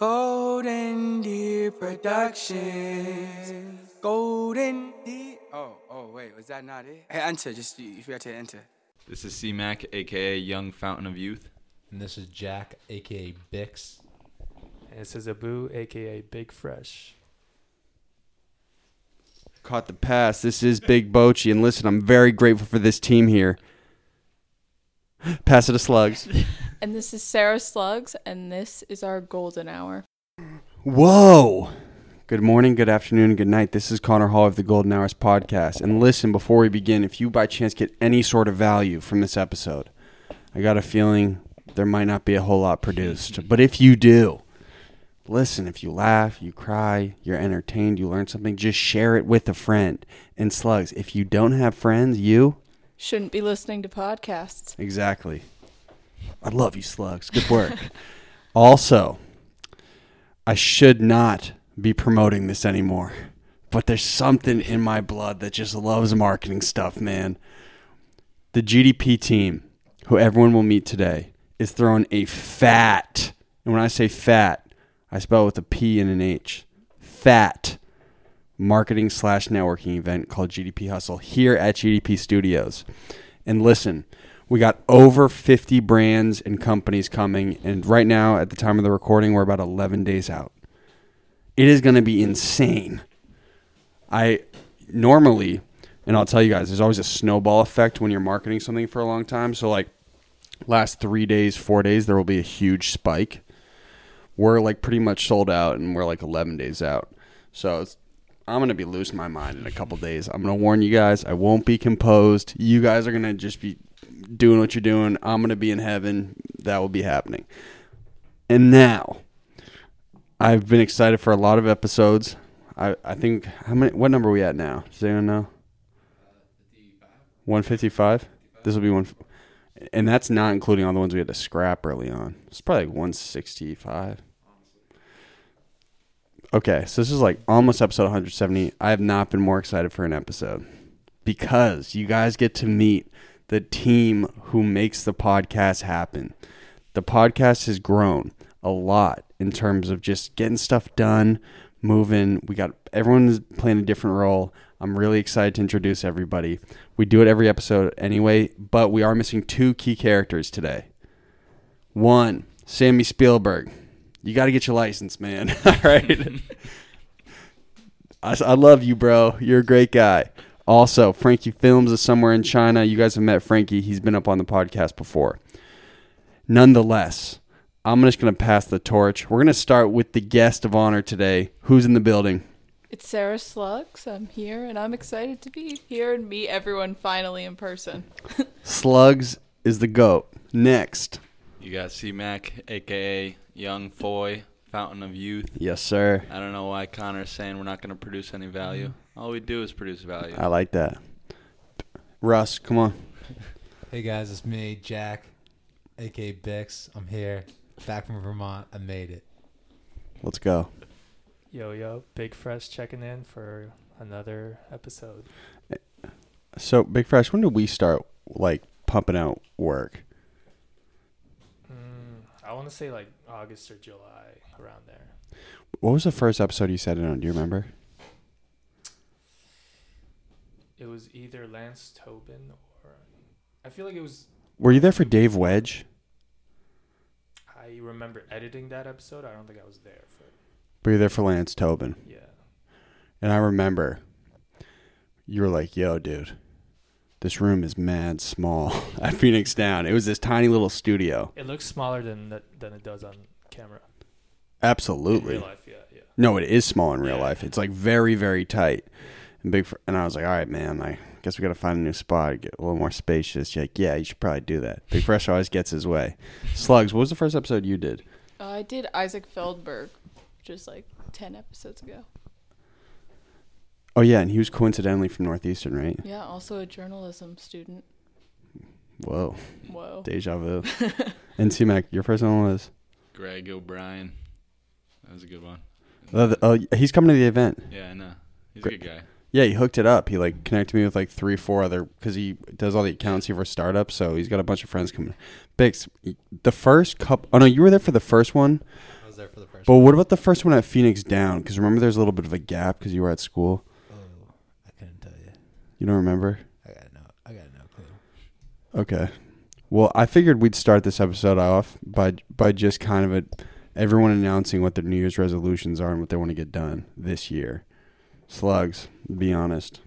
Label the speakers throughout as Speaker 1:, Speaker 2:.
Speaker 1: Golden Deer Productions. Golden Deer. Oh, oh, wait, was that not it? Hey, enter, just you, you forgot to enter.
Speaker 2: This is C-Mac, aka Young Fountain of Youth.
Speaker 3: And this is Jack, aka Bix.
Speaker 4: And this is Abu, aka Big Fresh.
Speaker 5: Caught the pass. This is Big Boachie, and listen, I'm very grateful for this team here. Pass it to Slugs.
Speaker 6: And this is Sarah Slugs, and this is our golden hour.
Speaker 5: Whoa! Good morning, good afternoon, good night. This is Conor Holway of the Golden Hours podcast. And listen, before we begin, if you by chance get any sort of value from this episode, I got a feeling there might not be a whole lot produced. But if you do, listen, if you laugh, you cry, you're entertained, you learn something, just share it with a friend. And slugs, if you don't have friends, you
Speaker 6: Shouldn't be listening to podcasts.
Speaker 5: Exactly. I love you, slugs. Good work. also, I should not be promoting this anymore, but there's something in my blood that just loves marketing stuff, man. The GDP team, who everyone will meet today, is throwing a fat, and when I say fat, I spell it with a P and an H, fat marketing slash networking event called GDP Hustle here at GDP Studios. And listen, we got over 50 brands and companies coming. And right now, at the time of the recording, we're about 11 days out. It is going to be insane. I normally, and I'll tell you guys, there's always a snowball effect when you're marketing something for a long time. So, like, last three days, four days, there will be a huge spike. We're like pretty much sold out, and we're like 11 days out. So, I'm gonna be losing my mind in a couple days. I'm gonna warn you guys. I won't be composed. You guys are gonna just be doing what you're doing. I'm gonna be in heaven. That will be happening. And now, I've been excited for a lot of episodes. I I think how many? What number are we at now? Does anyone know? One fifty five. This will be one, and that's not including all the ones we had to scrap early on. It's probably like one sixty five. Okay, so this is like almost episode 170. I have not been more excited for an episode because you guys get to meet the team who makes the podcast happen. The podcast has grown a lot in terms of just getting stuff done, moving. We got everyone is playing a different role. I'm really excited to introduce everybody. We do it every episode anyway, but we are missing two key characters today. One, Sammy Spielberg. You got to get your license, man. All right. I, I love you, bro. You're a great guy. Also, Frankie Films is somewhere in China. You guys have met Frankie. He's been up on the podcast before. Nonetheless, I'm just going to pass the torch. We're going to start with the guest of honor today. Who's in the building?
Speaker 6: It's Sarah Slugs. I'm here, and I'm excited to be here and meet everyone finally in person.
Speaker 5: Slugs is the GOAT. Next.
Speaker 2: You got C-Mac, aka Young Foy, Fountain of Youth.
Speaker 5: Yes, sir.
Speaker 2: I don't know why Conor's saying we're not going to produce any value. All we do is produce value.
Speaker 5: I like that. Russ, come on.
Speaker 3: Hey guys, it's me, Jack, aka Bix. I'm here, back from Vermont. I made it.
Speaker 5: Let's go.
Speaker 4: Yo, yo, Big Fresh checking in for another episode.
Speaker 5: So, Big Fresh, when did we start like pumping out work?
Speaker 4: Mm, I want to say like August or July, around there.
Speaker 5: What was the first episode you said it on? Do you remember?
Speaker 4: It was either Lance Tobin or I feel like it was.
Speaker 5: Were you there for Dave Wedge?
Speaker 4: I remember editing that episode. I don't think I was there for.
Speaker 5: Were you there for Lance Tobin?
Speaker 4: Yeah.
Speaker 5: And I remember you were like, yo, dude, this room is mad small at Phoenix Down. It was this tiny little studio.
Speaker 4: It looks smaller than than it does on camera.
Speaker 5: Absolutely.
Speaker 4: In real life, yeah, yeah.
Speaker 5: No, it is small in real
Speaker 4: Yeah.
Speaker 5: life. It's like very, very tight. And big, fr- and I was like, all right, man. I guess we got to find a new spot, get a little more spacious. You're like, yeah, you should probably do that. Big Fresh always gets his way. Slugs, what was the first episode you did?
Speaker 6: Uh, I did Isaac Feldberg, just like 10 episodes ago.
Speaker 5: Oh yeah, and he was coincidentally from Northeastern, right?
Speaker 6: Yeah, also a journalism student.
Speaker 5: Whoa,
Speaker 6: Whoa.
Speaker 5: deja vu. and C Mac, your first one was.
Speaker 2: Greg O'Brien. That was a good one.
Speaker 5: Uh, the- oh, he's coming to the event.
Speaker 2: Yeah, I know. He's
Speaker 5: Gre-
Speaker 2: a good guy.
Speaker 5: Yeah, he hooked it up. He like connected me with like three, four other because he does all the accounts accountancy for startups. So he's got a bunch of friends coming. Bix, the first cup. Oh no, you were there for the first one.
Speaker 3: I was there for the first.
Speaker 5: But
Speaker 3: one.
Speaker 5: what about the first one at Phoenix Down? Because remember, there's a little bit of a gap because you were at school.
Speaker 3: Oh, I couldn't tell you.
Speaker 5: You don't remember?
Speaker 3: I got no. I got no clue.
Speaker 5: Okay. Well, I figured we'd start this episode off by by just kind of a, everyone announcing what their New Year's resolutions are and what they want to get done this year. Slugs, be honest.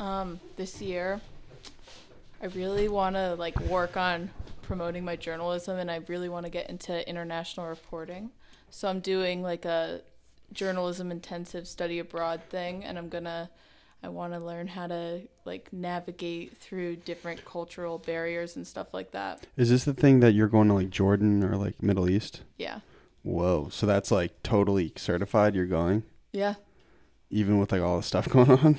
Speaker 6: Um, this year, I really want to like work on promoting my journalism, and I really want to get into international reporting. So I'm doing like a journalism intensive study abroad thing, and I'm gonna. I want to learn how to like navigate through different cultural barriers and stuff like that.
Speaker 5: Is this the thing that you're going to like Jordan or like Middle East?
Speaker 6: Yeah.
Speaker 5: Whoa! So that's like totally certified. You're going,
Speaker 6: Yeah.
Speaker 5: even with like all the stuff going on.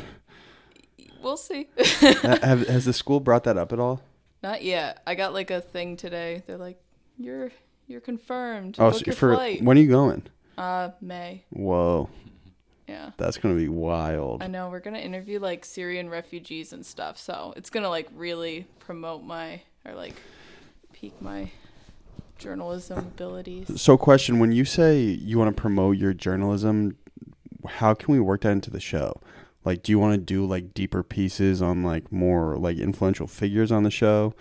Speaker 6: We'll see.
Speaker 5: Have, has the school brought that up at all?
Speaker 6: Not yet. I got like a thing today. They're like, "You're you're confirmed.
Speaker 5: Oh, so for
Speaker 6: flight."
Speaker 5: when are you going?
Speaker 6: Uh, May.
Speaker 5: Whoa,
Speaker 6: Yeah.
Speaker 5: that's gonna be wild.
Speaker 6: I know we're gonna interview like Syrian refugees and stuff, so it's gonna like really promote my or like peak my journalism abilities.
Speaker 5: So, question: When you say you want to promote your journalism, how can we work that into the show? Like, do you want to do like deeper pieces on like more like influential figures on the show?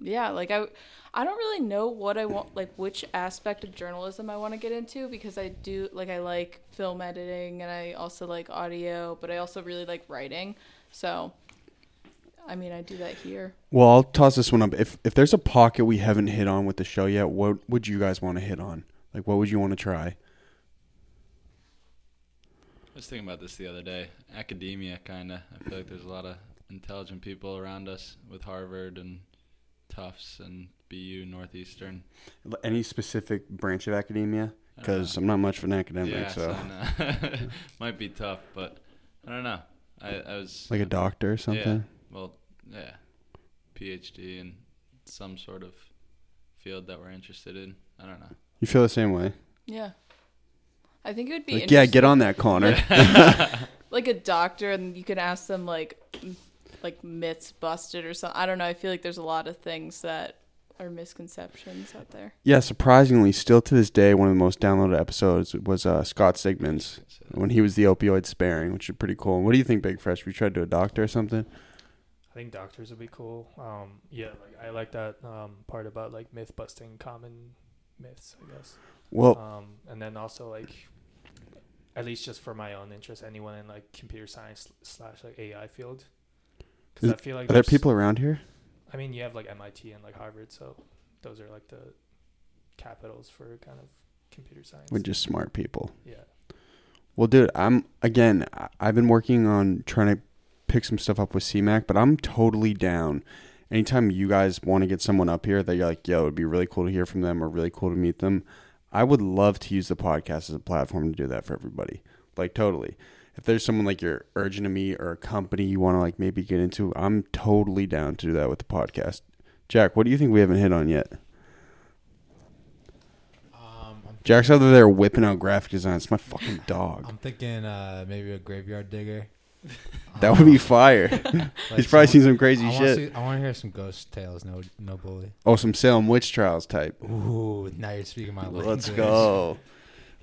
Speaker 6: Yeah, like I, I don't really know what I want, like which aspect of journalism I want to get into because I do like I like film editing and I also like audio, but I also really like writing. So, I mean, I do that here.
Speaker 5: Well, I'll toss this one up. If if there's a pocket we haven't hit on with the show yet, what would you guys want to hit on? Like, what would you want to try?
Speaker 2: I was thinking about this the other day. Academia, kind of. I feel like there's a lot of intelligent people around us with Harvard and Tufts and BU Northeastern.
Speaker 5: Any specific branch of academia? Because. I'm not much of an academic,
Speaker 2: yeah,
Speaker 5: so
Speaker 2: so no. might be tough, but I don't know. I, I was
Speaker 5: like a doctor or something.
Speaker 2: Yeah, well, yeah, PhD in some sort of field that we're interested in. I don't know.
Speaker 5: You feel the same way?
Speaker 6: Yeah, I think it would be
Speaker 5: Like, yeah, get on that, Conor.
Speaker 6: like a doctor, and you can ask them like, like myths busted or something. I don't know. I feel like there's a lot of things that are misconceptions out there.
Speaker 5: Yeah, surprisingly, still to this day, one of the most downloaded episodes was uh, Scott Sigmund's when he was the opioid sparing, which is pretty cool. What do you think, Big Fresh? We tried to do a doctor or something?
Speaker 4: I think doctors would be cool. Um, yeah, like I like that um, part about like myth busting common myths, I guess.
Speaker 5: Well,
Speaker 4: Um, and then also like, at least just for my own interest, anyone in like computer science slash like AI field. Because I feel like
Speaker 5: are there people around here?
Speaker 4: I mean, you have like MIT and like Harvard, so those are like the capitals for kind of computer science.
Speaker 5: We're just smart people.
Speaker 4: yeah.
Speaker 5: Well, dude, I'm again. I've been working on trying to pick some stuff up with CMAC, but I'm totally down. Anytime you guys want to get someone up here that you're like, yo, it'd be really cool to hear from them or really cool to meet them, I would love to use the podcast as a platform to do that for everybody. Like, totally. If there's someone like you're urgent to meet or a company you want to like maybe get into, I'm totally down to do that with the podcast. Jack, what do you think we haven't hit on yet?
Speaker 3: Um,
Speaker 5: Jack's over there whipping out graphic design. It's my fucking dog.
Speaker 3: I'm thinking uh, maybe a graveyard digger.
Speaker 5: That would be fire.
Speaker 3: like
Speaker 5: He's probably seen some crazy
Speaker 3: I
Speaker 5: shit.
Speaker 3: wanna see- I want to hear some ghost tales. No, no bully.
Speaker 5: Oh, some Salem witch trials type.
Speaker 3: Ooh, now you're speaking my language.
Speaker 5: Let's go.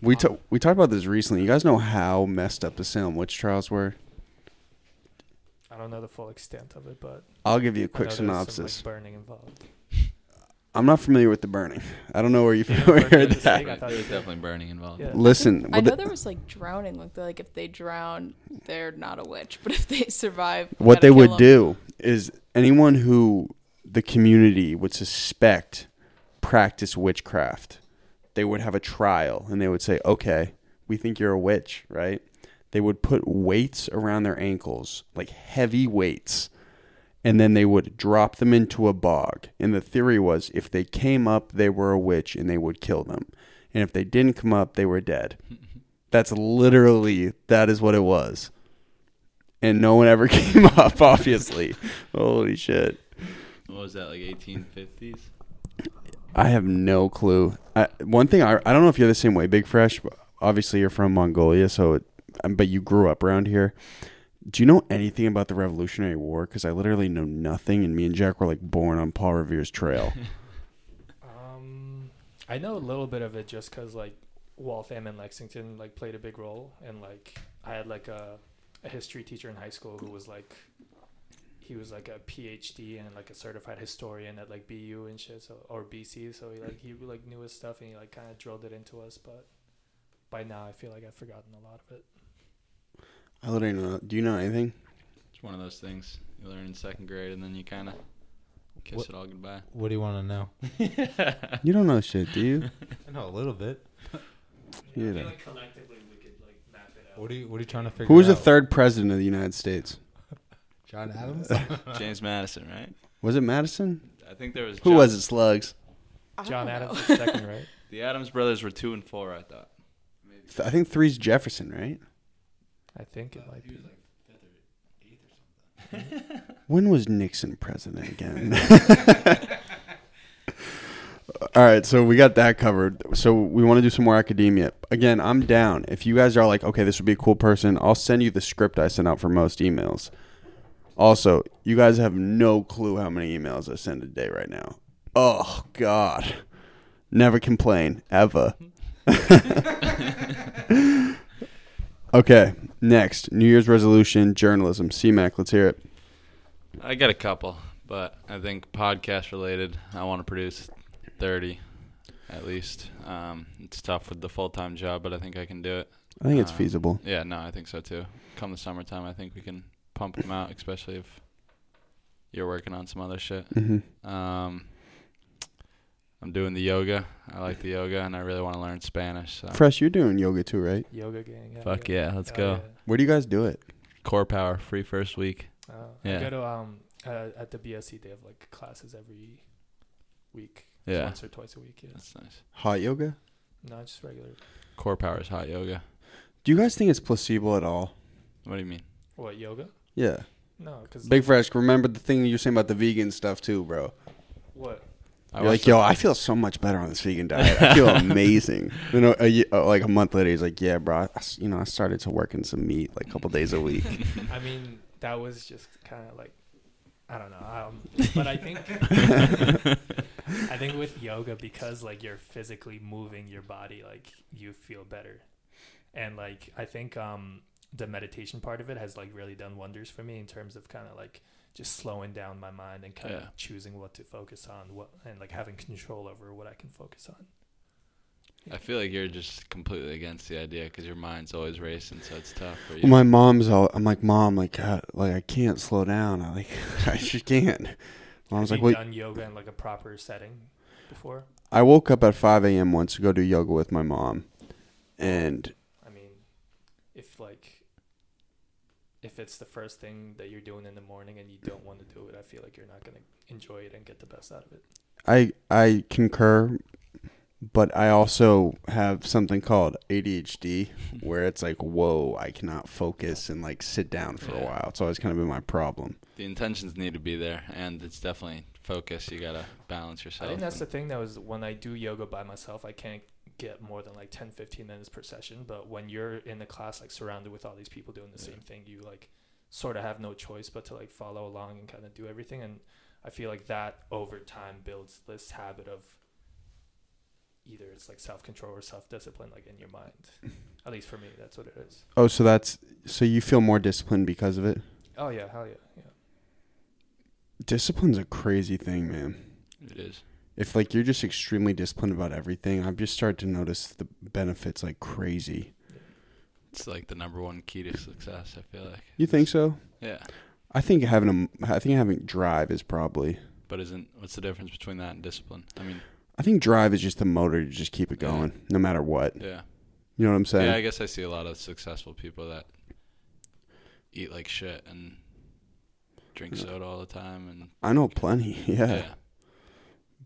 Speaker 5: We ta- we talked about this recently. You guys know how messed up the Salem witch trials were?
Speaker 4: I don't know the full extent of it, but
Speaker 5: I'll give you a
Speaker 4: I
Speaker 5: quick
Speaker 4: know there's some, like,
Speaker 5: synopsis.
Speaker 4: burning involved.
Speaker 5: I'm not familiar with the burning. I don't know where you,
Speaker 4: You know,
Speaker 5: where you
Speaker 4: burning
Speaker 5: heard that.
Speaker 4: I thought
Speaker 2: There's
Speaker 4: you did.
Speaker 2: definitely burning involved.
Speaker 4: Yeah.
Speaker 5: Listen,
Speaker 6: I know
Speaker 5: the-
Speaker 6: there was like drowning. Like like if they drown, they're not a witch. But if they survive,
Speaker 5: what they
Speaker 6: would
Speaker 5: would
Speaker 6: 'em.
Speaker 5: do is anyone who the community would suspect practice witchcraft, they would have a trial and they would say, "Okay, we think you're a witch, right?" They would put weights around their ankles, like heavy weights, and then they would drop them into a bog. And the theory was if they came up, they were a witch and they would kill them. And if they didn't come up, they were dead. That's literally that is what it was. And no one ever came up, obviously. Holy shit.
Speaker 2: What was that, like 1850s?
Speaker 5: I have no clue. I, one thing I I don't know if you're the same way, Big Fresh. But obviously, you're from Mongolia, so it, but you grew up around here. Do you know anything about the Revolutionary War? Because I literally know nothing, and me and Jack were like born on Paul Revere's trail.
Speaker 4: Um, I know a little bit of it just because like Waltham and Lexington like played a big role, and like I had like a a history teacher in high school who was like he was like a PhD and like a certified historian at like BU and shit, so or BC. So he like he like knew his stuff and he like kind of drilled it into us. But by now, I feel like I've forgotten a lot of it.
Speaker 5: I literally don't know. Do you know anything?
Speaker 2: It's one of those things you learn in second grade, and then you kind of kiss
Speaker 3: What-
Speaker 2: it all goodbye.
Speaker 3: What do you want to know?
Speaker 5: You don't know shit, do you?
Speaker 3: I know a little bit.
Speaker 5: Yeah,
Speaker 4: I
Speaker 5: that-
Speaker 4: feel like collectively we could like map it out.
Speaker 3: What are you What are you trying to figure?
Speaker 5: Who was the third president of the United States?
Speaker 3: John Adams.
Speaker 2: James Madison, right?
Speaker 5: Was it Madison?
Speaker 2: I think there was.
Speaker 5: Who
Speaker 2: John-
Speaker 5: was it? Slugs.
Speaker 4: John Adams
Speaker 6: know.
Speaker 4: second, right?
Speaker 2: The Adams brothers were two and four. I thought.
Speaker 5: Th- I think three's Jefferson, right?
Speaker 4: I think it might be.
Speaker 5: When was Nixon president again? All right, so we got that covered. So we want to do some more academia. Again, I'm down. If you guys are like, okay, this would be a cool person, I'll send you the script I send out for most emails. Also, you guys have no clue how many emails I send a day right now. Oh God, never complain ever. Okay, next New Year's resolution journalism. CMAC, let's hear it.
Speaker 2: I got a couple, but I think podcast related. I want to produce thirty, at least. Um, it's tough with the full time job, but I think I can do it.
Speaker 5: I think it's
Speaker 2: Uh,
Speaker 5: feasible.
Speaker 2: Yeah, no, I think so too. Come the summertime, I think we can pump them out, especially if you're working on some other shit.
Speaker 5: hmm
Speaker 2: Um, I'm doing the yoga. I like the yoga, and I really want to learn Spanish. So.
Speaker 5: Fresh, you're doing yoga too, right?
Speaker 4: Yoga gang. Yeah,
Speaker 2: Fuck yeah, let's
Speaker 4: Oh,
Speaker 2: go.
Speaker 4: yeah.
Speaker 5: Where do you guys do it?
Speaker 2: Core power, free first week.
Speaker 4: Uh,
Speaker 2: Yeah.
Speaker 4: I go to um uh, at the BSC. They have like classes every week.
Speaker 2: Yeah,
Speaker 4: Once or twice a week. Yeah.
Speaker 2: that's nice.
Speaker 5: Hot yoga?
Speaker 4: No, just regular.
Speaker 2: Core power is hot yoga.
Speaker 5: Do you guys think it's placebo at all?
Speaker 2: What do you mean?
Speaker 4: What yoga?
Speaker 5: Yeah.
Speaker 4: No, because
Speaker 5: Big Fresh, remember the thing you were saying about the vegan stuff too, bro.
Speaker 4: what?
Speaker 2: I
Speaker 5: You're like, yo, I feel so much better on this vegan diet. I feel amazing. You know, a, ye- uh, like a month later, he's like, yeah, bro. I s- you know, I started to work in some meat like a couple days a week.
Speaker 4: I mean, that was just kind of like, I don't know. Um, but I think, I think with yoga because like you're physically moving your body, like you feel better, and like I think um the meditation part of it has like really done wonders for me in terms of kind of like just slowing down my mind and kind
Speaker 2: Yeah.
Speaker 4: of choosing what to focus on, what and like having control over what I can focus on.
Speaker 2: I feel like you're just completely against the idea because your mind's always racing, so it's tough for you.
Speaker 5: Well, my mom's all. I'm like, mom, like, uh, like I can't slow down. I like, I just can't. Mom's
Speaker 4: Have
Speaker 5: like,
Speaker 4: you
Speaker 5: wait.
Speaker 4: done yoga in like a proper setting before?
Speaker 5: I woke up at 5 a.m. once to go do yoga with my mom, and
Speaker 4: I mean, if like if it's the first thing that you're doing in the morning and you don't want to do it, I feel like you're not gonna enjoy it and get the best out of it.
Speaker 5: I I concur, but I also have something called ADHD where it's like, whoa, I cannot focus and like sit down for a while. It's always kind of been my problem.
Speaker 2: the intentions need to be there, and it's definitely focus. You gotta balance yourself.
Speaker 4: I think that's the thing that was when I do yoga by myself, I can't get more than like 10 15 minutes per session, but when you're in the class like surrounded with all these people doing the
Speaker 2: Yeah.
Speaker 4: same thing, you like sort of have no choice but to like follow along and kind of do everything and I feel like that over time builds this habit of either it's like self-control or self-discipline like in your mind. At least for me, that's what it is.
Speaker 5: Oh, so that's so you feel more disciplined because of it.
Speaker 4: Oh yeah, hell yeah, yeah.
Speaker 5: Discipline's a crazy thing, man.
Speaker 2: It is.
Speaker 5: If like you're just extremely disciplined about everything, I've just started to notice the benefits like crazy.
Speaker 2: It's like the number one key to success. I feel like.
Speaker 5: You think so?
Speaker 2: Yeah,
Speaker 5: I think having a, I think having drive is probably.
Speaker 2: but isn't what's the difference between that and discipline? I mean,
Speaker 5: I think drive is just the motor to just keep it
Speaker 2: Yeah.
Speaker 5: going, no matter what.
Speaker 2: yeah,
Speaker 5: You know what I'm saying?
Speaker 2: yeah. I guess I see a lot of successful people that eat like shit and drink soda all the time, and
Speaker 5: I know plenty. Yeah.
Speaker 2: yeah,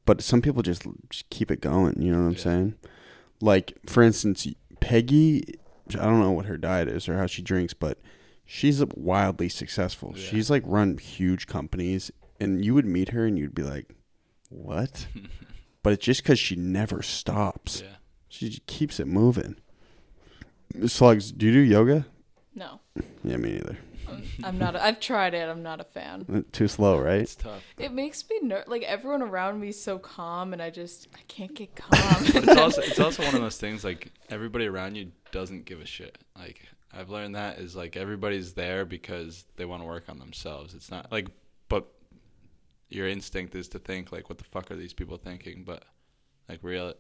Speaker 5: But some people just, just keep it going. You know what I'm
Speaker 2: Yeah.
Speaker 5: saying? Like, for instance, Peggy, I don't know what her diet is or how she drinks, but she's wildly successful.
Speaker 2: Yeah.
Speaker 5: She's like run huge companies, and you would meet her and you'd be like, what? but it's just because she never stops.
Speaker 2: yeah.
Speaker 5: She keeps it moving. Slugs, do you do yoga?
Speaker 6: No.
Speaker 5: Yeah, me neither.
Speaker 6: I'm not. A, I've tried it. I'm not a fan.
Speaker 5: Too slow, right?
Speaker 2: It's tough.
Speaker 6: It makes me ner- like everyone around me is so calm, and I just I can't get calm.
Speaker 2: It's also it's also one of those things like everybody around you doesn't give a shit. Like I've learned that is like everybody's there because they want to work on themselves. It's not like but your instinct is to think like what the fuck are these people thinking? But like real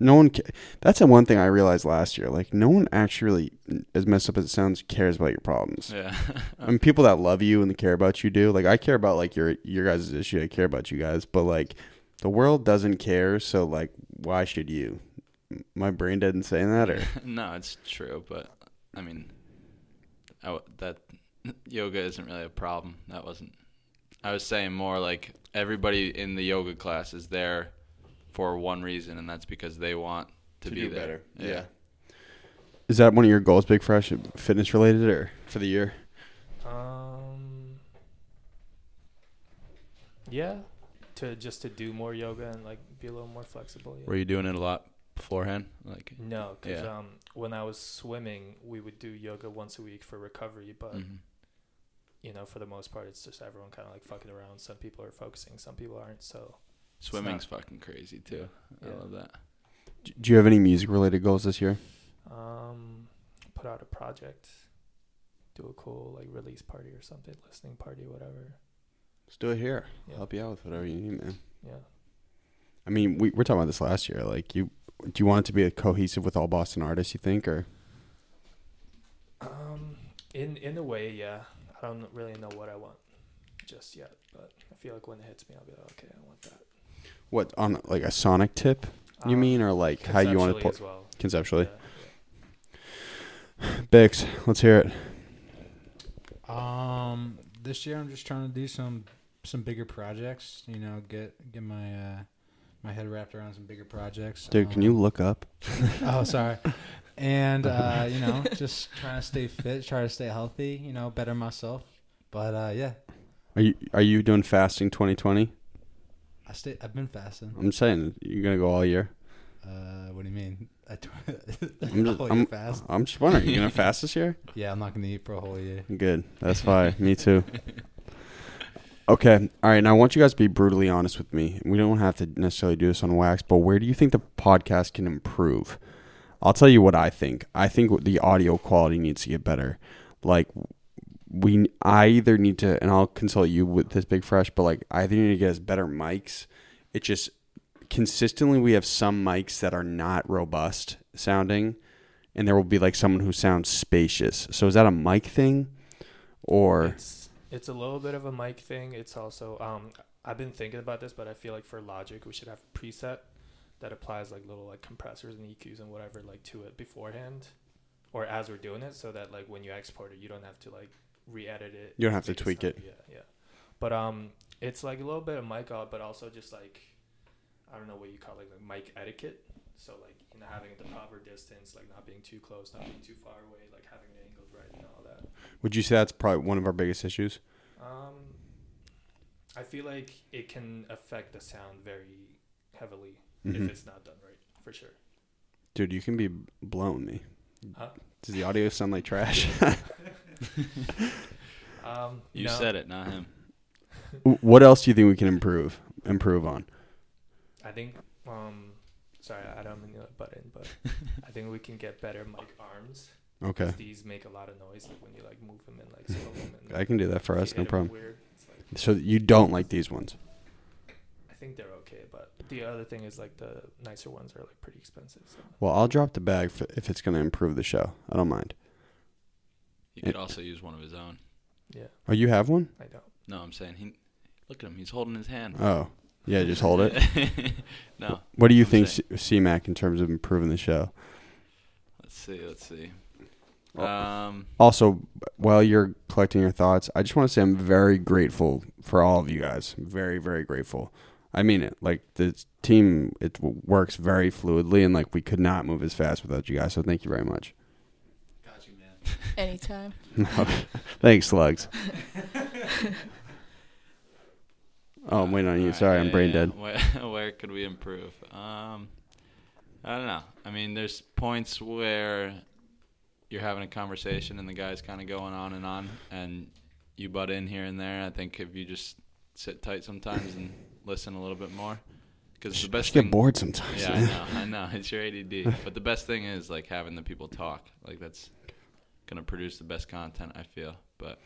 Speaker 5: No one. Ca- That's the one thing I realized last year. Like, no one actually, as messed up as it sounds, cares about your problems.
Speaker 2: yeah.
Speaker 5: I mean, people that love you and care about you do. Like, I care about like your your guys' issue. I care about you guys, but like, the world doesn't care. So like, why should you? My brain didn't say that, or
Speaker 2: no, it's true, but I mean I w that yoga isn't really a problem. That wasn't I was saying more like everybody in the yoga class is there for one reason and that's because they want to, be there.
Speaker 5: Yeah. Is that one of your goals, Big Fresh, fitness related, or for the year?
Speaker 4: Um. Yeah, to just to do more yoga and like be a little more flexible. Yeah.
Speaker 2: Were you doing it a lot beforehand? Like
Speaker 4: No, because
Speaker 2: Yeah.
Speaker 4: um, when I was swimming, we would do yoga once a week for recovery. But
Speaker 2: mhm.
Speaker 4: you know, for the most part, it's just everyone kind of like fucking around. Some people are focusing, some people aren't. So
Speaker 2: swimming's fucking crazy too. I love that.
Speaker 5: Do you have any music related goals this year?
Speaker 4: um, put out a project, do a cool like release party or something, listening party, whatever.
Speaker 5: Let's do it here.
Speaker 4: Yeah.
Speaker 5: Help you out with whatever you need, man.
Speaker 4: Yeah.
Speaker 5: I mean, we we're talking about this last year. Like, you do you want it to be a cohesive with all Boston artists? You think, or
Speaker 4: Um, in in a way, yeah. I don't really know what I want just yet, but I feel like when it hits me, I'll be like, okay, I want that.
Speaker 5: What on like a sonic tip? You
Speaker 4: Um,
Speaker 5: mean, or like how you want to
Speaker 4: conceptually
Speaker 5: put
Speaker 4: well.
Speaker 5: conceptually?
Speaker 4: Yeah,
Speaker 5: Bix, let's hear it.
Speaker 3: Um, this year I'm just trying to do some some bigger projects. You know, get get my uh my head wrapped around some bigger projects.
Speaker 5: Dude, can
Speaker 3: Um,
Speaker 5: you look up?
Speaker 3: oh, sorry. And uh, you know, just trying to stay fit, try to stay healthy. You know, better myself. But uh, yeah,
Speaker 5: Are you are you doing fasting 2020?
Speaker 3: I stay. I've been fasting.
Speaker 5: I'm saying you're gonna go all year.
Speaker 3: Uh, what do you mean? I tw-
Speaker 5: I'm just, I'm,
Speaker 3: fast?
Speaker 5: I'm just wondering. You gonna fast this year?
Speaker 3: Yeah, I'm not gonna eat for a whole year.
Speaker 5: Good. That's fine. me too. Okay. All right. Now I want you guys to be brutally honest with me. We don't have to necessarily do this on wax, but where do you think the podcast can improve? I'll tell you what I think. I think the audio quality needs to get better. Like we, I either need to, and I'll consult you with this big fresh, but like I either need to get us better mics. It just consistently we have some mics that are not robust sounding, and there will be like someone who sounds spacious. So is that a mic thing, or
Speaker 4: It's it's a little bit of a mic thing. It's also um I've been thinking about this, but I feel like for Logic we should have preset that applies like little like compressors and EQs and whatever like to it beforehand, or as we're doing it, so that like when you export it, you don't have to like re-edit it.
Speaker 5: You don't have to tweak
Speaker 4: sound-
Speaker 5: it.
Speaker 4: Yeah, yeah. But um, it's like a little bit of mic out, but also just like I don't know what you call it, like mic etiquette. So like you know having the proper distance, like not being too close, not being too far away, like having the angles right and all that.
Speaker 5: would you say that's probably one of our biggest issues?
Speaker 4: Um, I feel like it can affect the sound very heavily
Speaker 5: Mhm.
Speaker 4: if it's not done right, for sure.
Speaker 5: Dude, you can be blowing me.
Speaker 4: Huh?
Speaker 5: Does the audio sound like trash?
Speaker 4: Um,
Speaker 2: You
Speaker 4: no,
Speaker 2: said it, not him.
Speaker 5: what else do you think we can improve improve on?
Speaker 4: I think. Um, sorry, I don't mean to butt in, but I think we can get better mic arms.
Speaker 5: Okay.
Speaker 4: These make a lot of noise, like when you like move them and like slow them. And,
Speaker 5: I can do that for us, no problem.
Speaker 4: Weird. Like,
Speaker 5: So you don't like these ones?
Speaker 4: I think they're okay, but the other thing is like the nicer ones are like pretty expensive. So
Speaker 5: Well, I'll drop the bag f if it's going to improve the show. I don't mind.
Speaker 2: He could also use one of his own.
Speaker 4: yeah,
Speaker 5: Oh, you have one?
Speaker 4: I don't.
Speaker 2: No, I'm saying he. Look at him. He's holding his hand.
Speaker 5: Oh, yeah. Just hold it.
Speaker 2: no.
Speaker 5: What do you
Speaker 2: I'm
Speaker 5: think,
Speaker 2: saying-
Speaker 5: C Mac, in terms of improving the show?
Speaker 2: Let's see. Let's see.
Speaker 5: Well-
Speaker 2: Um.
Speaker 5: Also, while you're collecting your thoughts, I just want to say I'm very grateful for all of you guys. Very, very grateful. I mean it. Like the team, it works very fluidly, and like we could not move as fast without you guys. So thank you very much.
Speaker 3: Got you.
Speaker 6: Anytime.
Speaker 5: Thanks, Slugs. oh, I'm waiting on you. Sorry, I'm brain dead.
Speaker 2: Where, where could we improve? Um. I don't know. I mean, there's points where you're having a conversation and the guy's kind of going on and on, and you butt in here and there. I think if you just sit tight sometimes and listen a little bit more, because the best
Speaker 5: just get bored sometimes.
Speaker 2: Yeah, I know, I know. It's your ADD. But the best thing is like having the people talk. Like that's gonna produce the best content. I feel. But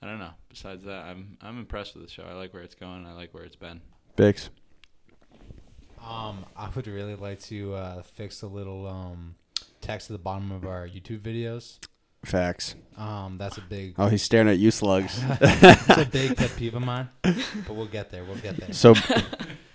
Speaker 2: I don't know. Besides that, I'm I'm impressed with the show. I like where it's going. I like where it's been.
Speaker 5: Bix.
Speaker 3: Um, I would really like to uh, fix a little um, text at the bottom of our YouTube videos.
Speaker 5: Facts.
Speaker 3: Um, that's a big,
Speaker 5: Oh, he's staring at you, slugs.
Speaker 3: that's a big pet peeve of mine. But we'll get there. We'll get there.
Speaker 5: So,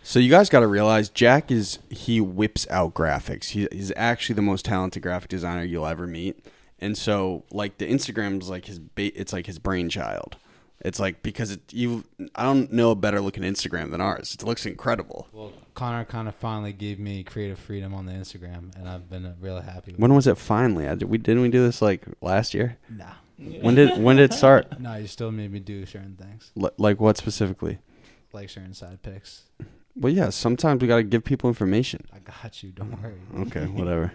Speaker 5: so you guys got to realize Jack is he whips out graphics. He, he's actually the most talented graphic designer you'll ever meet. And so, like the Instagram's like his ba- it's like his brainchild. It's like because it, you I don't know a better looking Instagram than ours. It looks incredible.
Speaker 3: Well, Conor kind of finally gave me creative freedom on the Instagram, and I've been uh, really happy. With
Speaker 5: When was it finally? I, did we didn't we do this like last year?
Speaker 3: Nah,
Speaker 5: When did when did it start?
Speaker 3: no, you still made me do certain things,
Speaker 5: L- like what specifically?
Speaker 3: like sharing side picks.
Speaker 5: Well, yeah. Sometimes we got to give people information.
Speaker 3: I got you. Don't worry.
Speaker 5: Okay, whatever.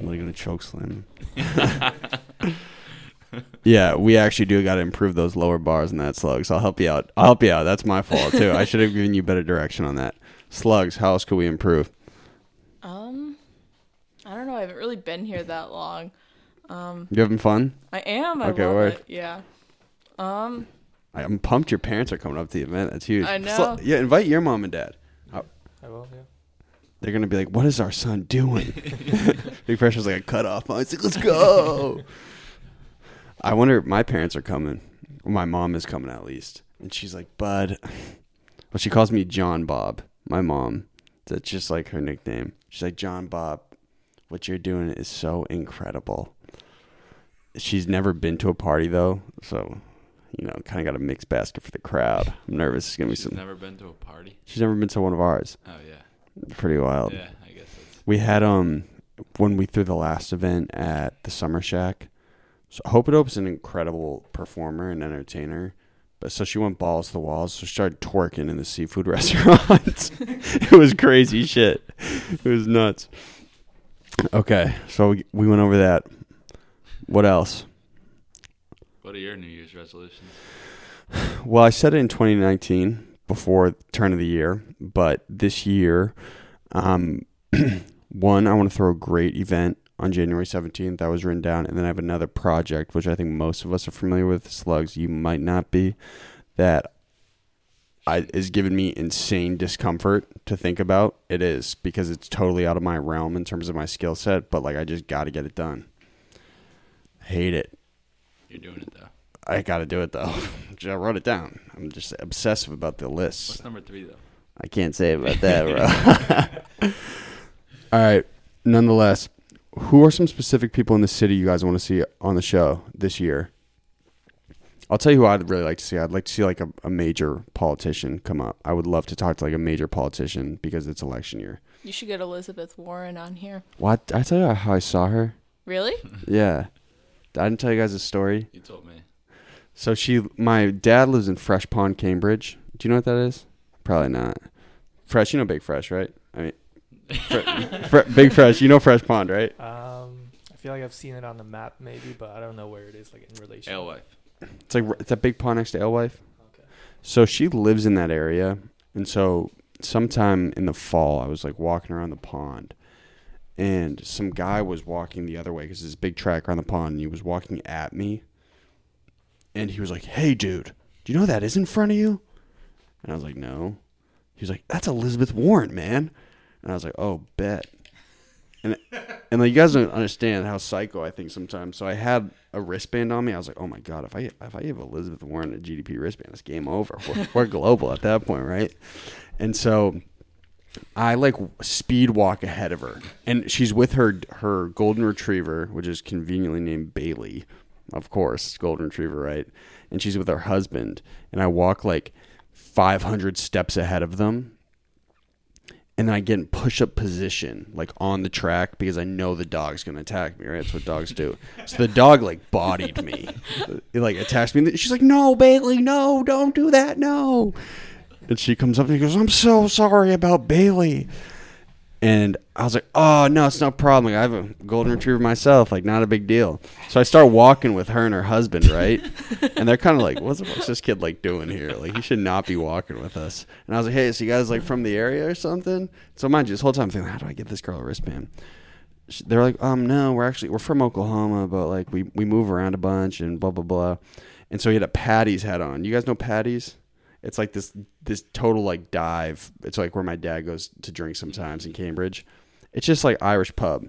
Speaker 5: I'm not gonna choke slam. yeah, we actually do got to improve those lower bars in that slugs. I'll help you out. I'll help you out. That's my fault too. I should have given you better direction on that. Slugs, how else could we improve?
Speaker 6: Um, I don't know. I haven't really been here that long. Um,
Speaker 5: You having fun?
Speaker 6: I am. I
Speaker 5: Okay,
Speaker 6: love
Speaker 5: word.
Speaker 6: it. Yeah. Um,
Speaker 5: I- I'm pumped. Your parents are coming up to the event. That's huge.
Speaker 6: I
Speaker 5: Slu-
Speaker 6: know.
Speaker 5: yeah, invite your mom and dad.
Speaker 4: I will. Yeah.
Speaker 5: They're gonna be like, "What is our son doing?" Big Pressure's like a cut off. It's like, "Let's go." I wonder if my parents are coming. My mom is coming at least, and she's like, "Bud," well, she calls me John Bob. My mom, that's just like her nickname. She's like, "John Bob, what you're doing is so incredible." She's never been to a party though, so you know, kind of got a mixed basket for the crowd. I'm nervous. It's gonna be
Speaker 2: She's
Speaker 5: some.
Speaker 2: never been to a party.
Speaker 5: She's never been to one of ours.
Speaker 2: Oh yeah.
Speaker 5: Pretty wild.
Speaker 2: Yeah, I guess that's.
Speaker 5: We had um when we threw the last event at the Summer Shack. So Hope It Hope's an incredible performer and entertainer. But so she went balls to the walls. So she started twerking in the seafood restaurant. it was crazy shit. It was nuts. Okay, so we, we went over that. What else?
Speaker 2: What are your New Year's resolutions?
Speaker 5: Well, I said it in 2019 before turn of the year, but this year, um, one, I want to throw a great event on January 17th. That was written down, and then I have another project, which I think most of us are familiar with. Slugs, you might not be. That I, is giving me insane discomfort to think about. It is because it's totally out of my realm in terms of my skill set, but like I just got to get it done. Hate it.
Speaker 2: You're doing it though.
Speaker 5: I got to do it though. I wrote it down. I'm just obsessive about the list.
Speaker 2: What's number three though?
Speaker 5: I can't say about that, bro. All right. Nonetheless, who are some specific people in the city you guys want to see on the show this year? I'll tell you who I'd really like to see. I'd like to see like a, a major politician come up. I would love to talk to like a major politician because it's election year.
Speaker 6: you should get Elizabeth Warren on here.
Speaker 5: What? I tell you how I saw her?
Speaker 6: Really?
Speaker 5: Yeah. I didn't tell you guys a story.
Speaker 2: You told me.
Speaker 5: So she, my dad lives in Fresh Pond, Cambridge. Do you know what that is? Probably not. Fresh, you know Big Fresh, right? I mean, Fre- Fre- Big Fresh, you know Fresh Pond, right?
Speaker 4: Um, I feel like I've seen it on the map maybe, but I don't know where it is like in relation.
Speaker 2: Alewife.
Speaker 5: It's like it's a big pond next to Alewife.
Speaker 4: Okay.
Speaker 5: So she lives in that area, and so sometime in the fall, I was like walking around the pond, and some guy was walking the other way because there's a big track around the pond, and he was walking at me, and he was like, "Hey, dude, do you know who that is in front of you?" And I was like, "No." He was like, "That's Elizabeth Warren, man," and I was like, "Oh, bet." And and like you guys don't understand how psycho I think sometimes. So I had a wristband on me. I was like, "Oh my god, if I if I give Elizabeth Warren a GDP wristband, it's game over. We're, we're global at that point, right?" And so I like speed walk ahead of her, and she's with her her golden retriever, which is conveniently named Bailey, of course, golden retriever, right? And she's with her husband, and I walk like 500 steps ahead of them, and I get in push up position, like on the track, because I know the dog's gonna attack me, right? That's what dogs do. So the dog like bodied me, it like attacks me. She's like, "No, Bailey, no, don't do that, no." And she comes up and goes, I'm so sorry about Bailey. And I was like, "Oh no, it's no problem. Like, I have a golden retriever myself. Like, not a big deal." So I start walking with her and her husband, right? and they're kind of like, "What's, what's this kid like doing here? Like, he should not be walking with us." And I was like, "Hey, so you guys like from the area or something?" So mind you, this whole time I'm thinking, "How do I get this girl a wristband?" They're like, "Um, no, we're actually we're from Oklahoma, but like we we move around a bunch and blah blah blah." And so he had a Patty's hat on. You guys know Patty's? It's like this this total like dive. It's like where my dad goes to drink sometimes in Cambridge. It's just like Irish pub.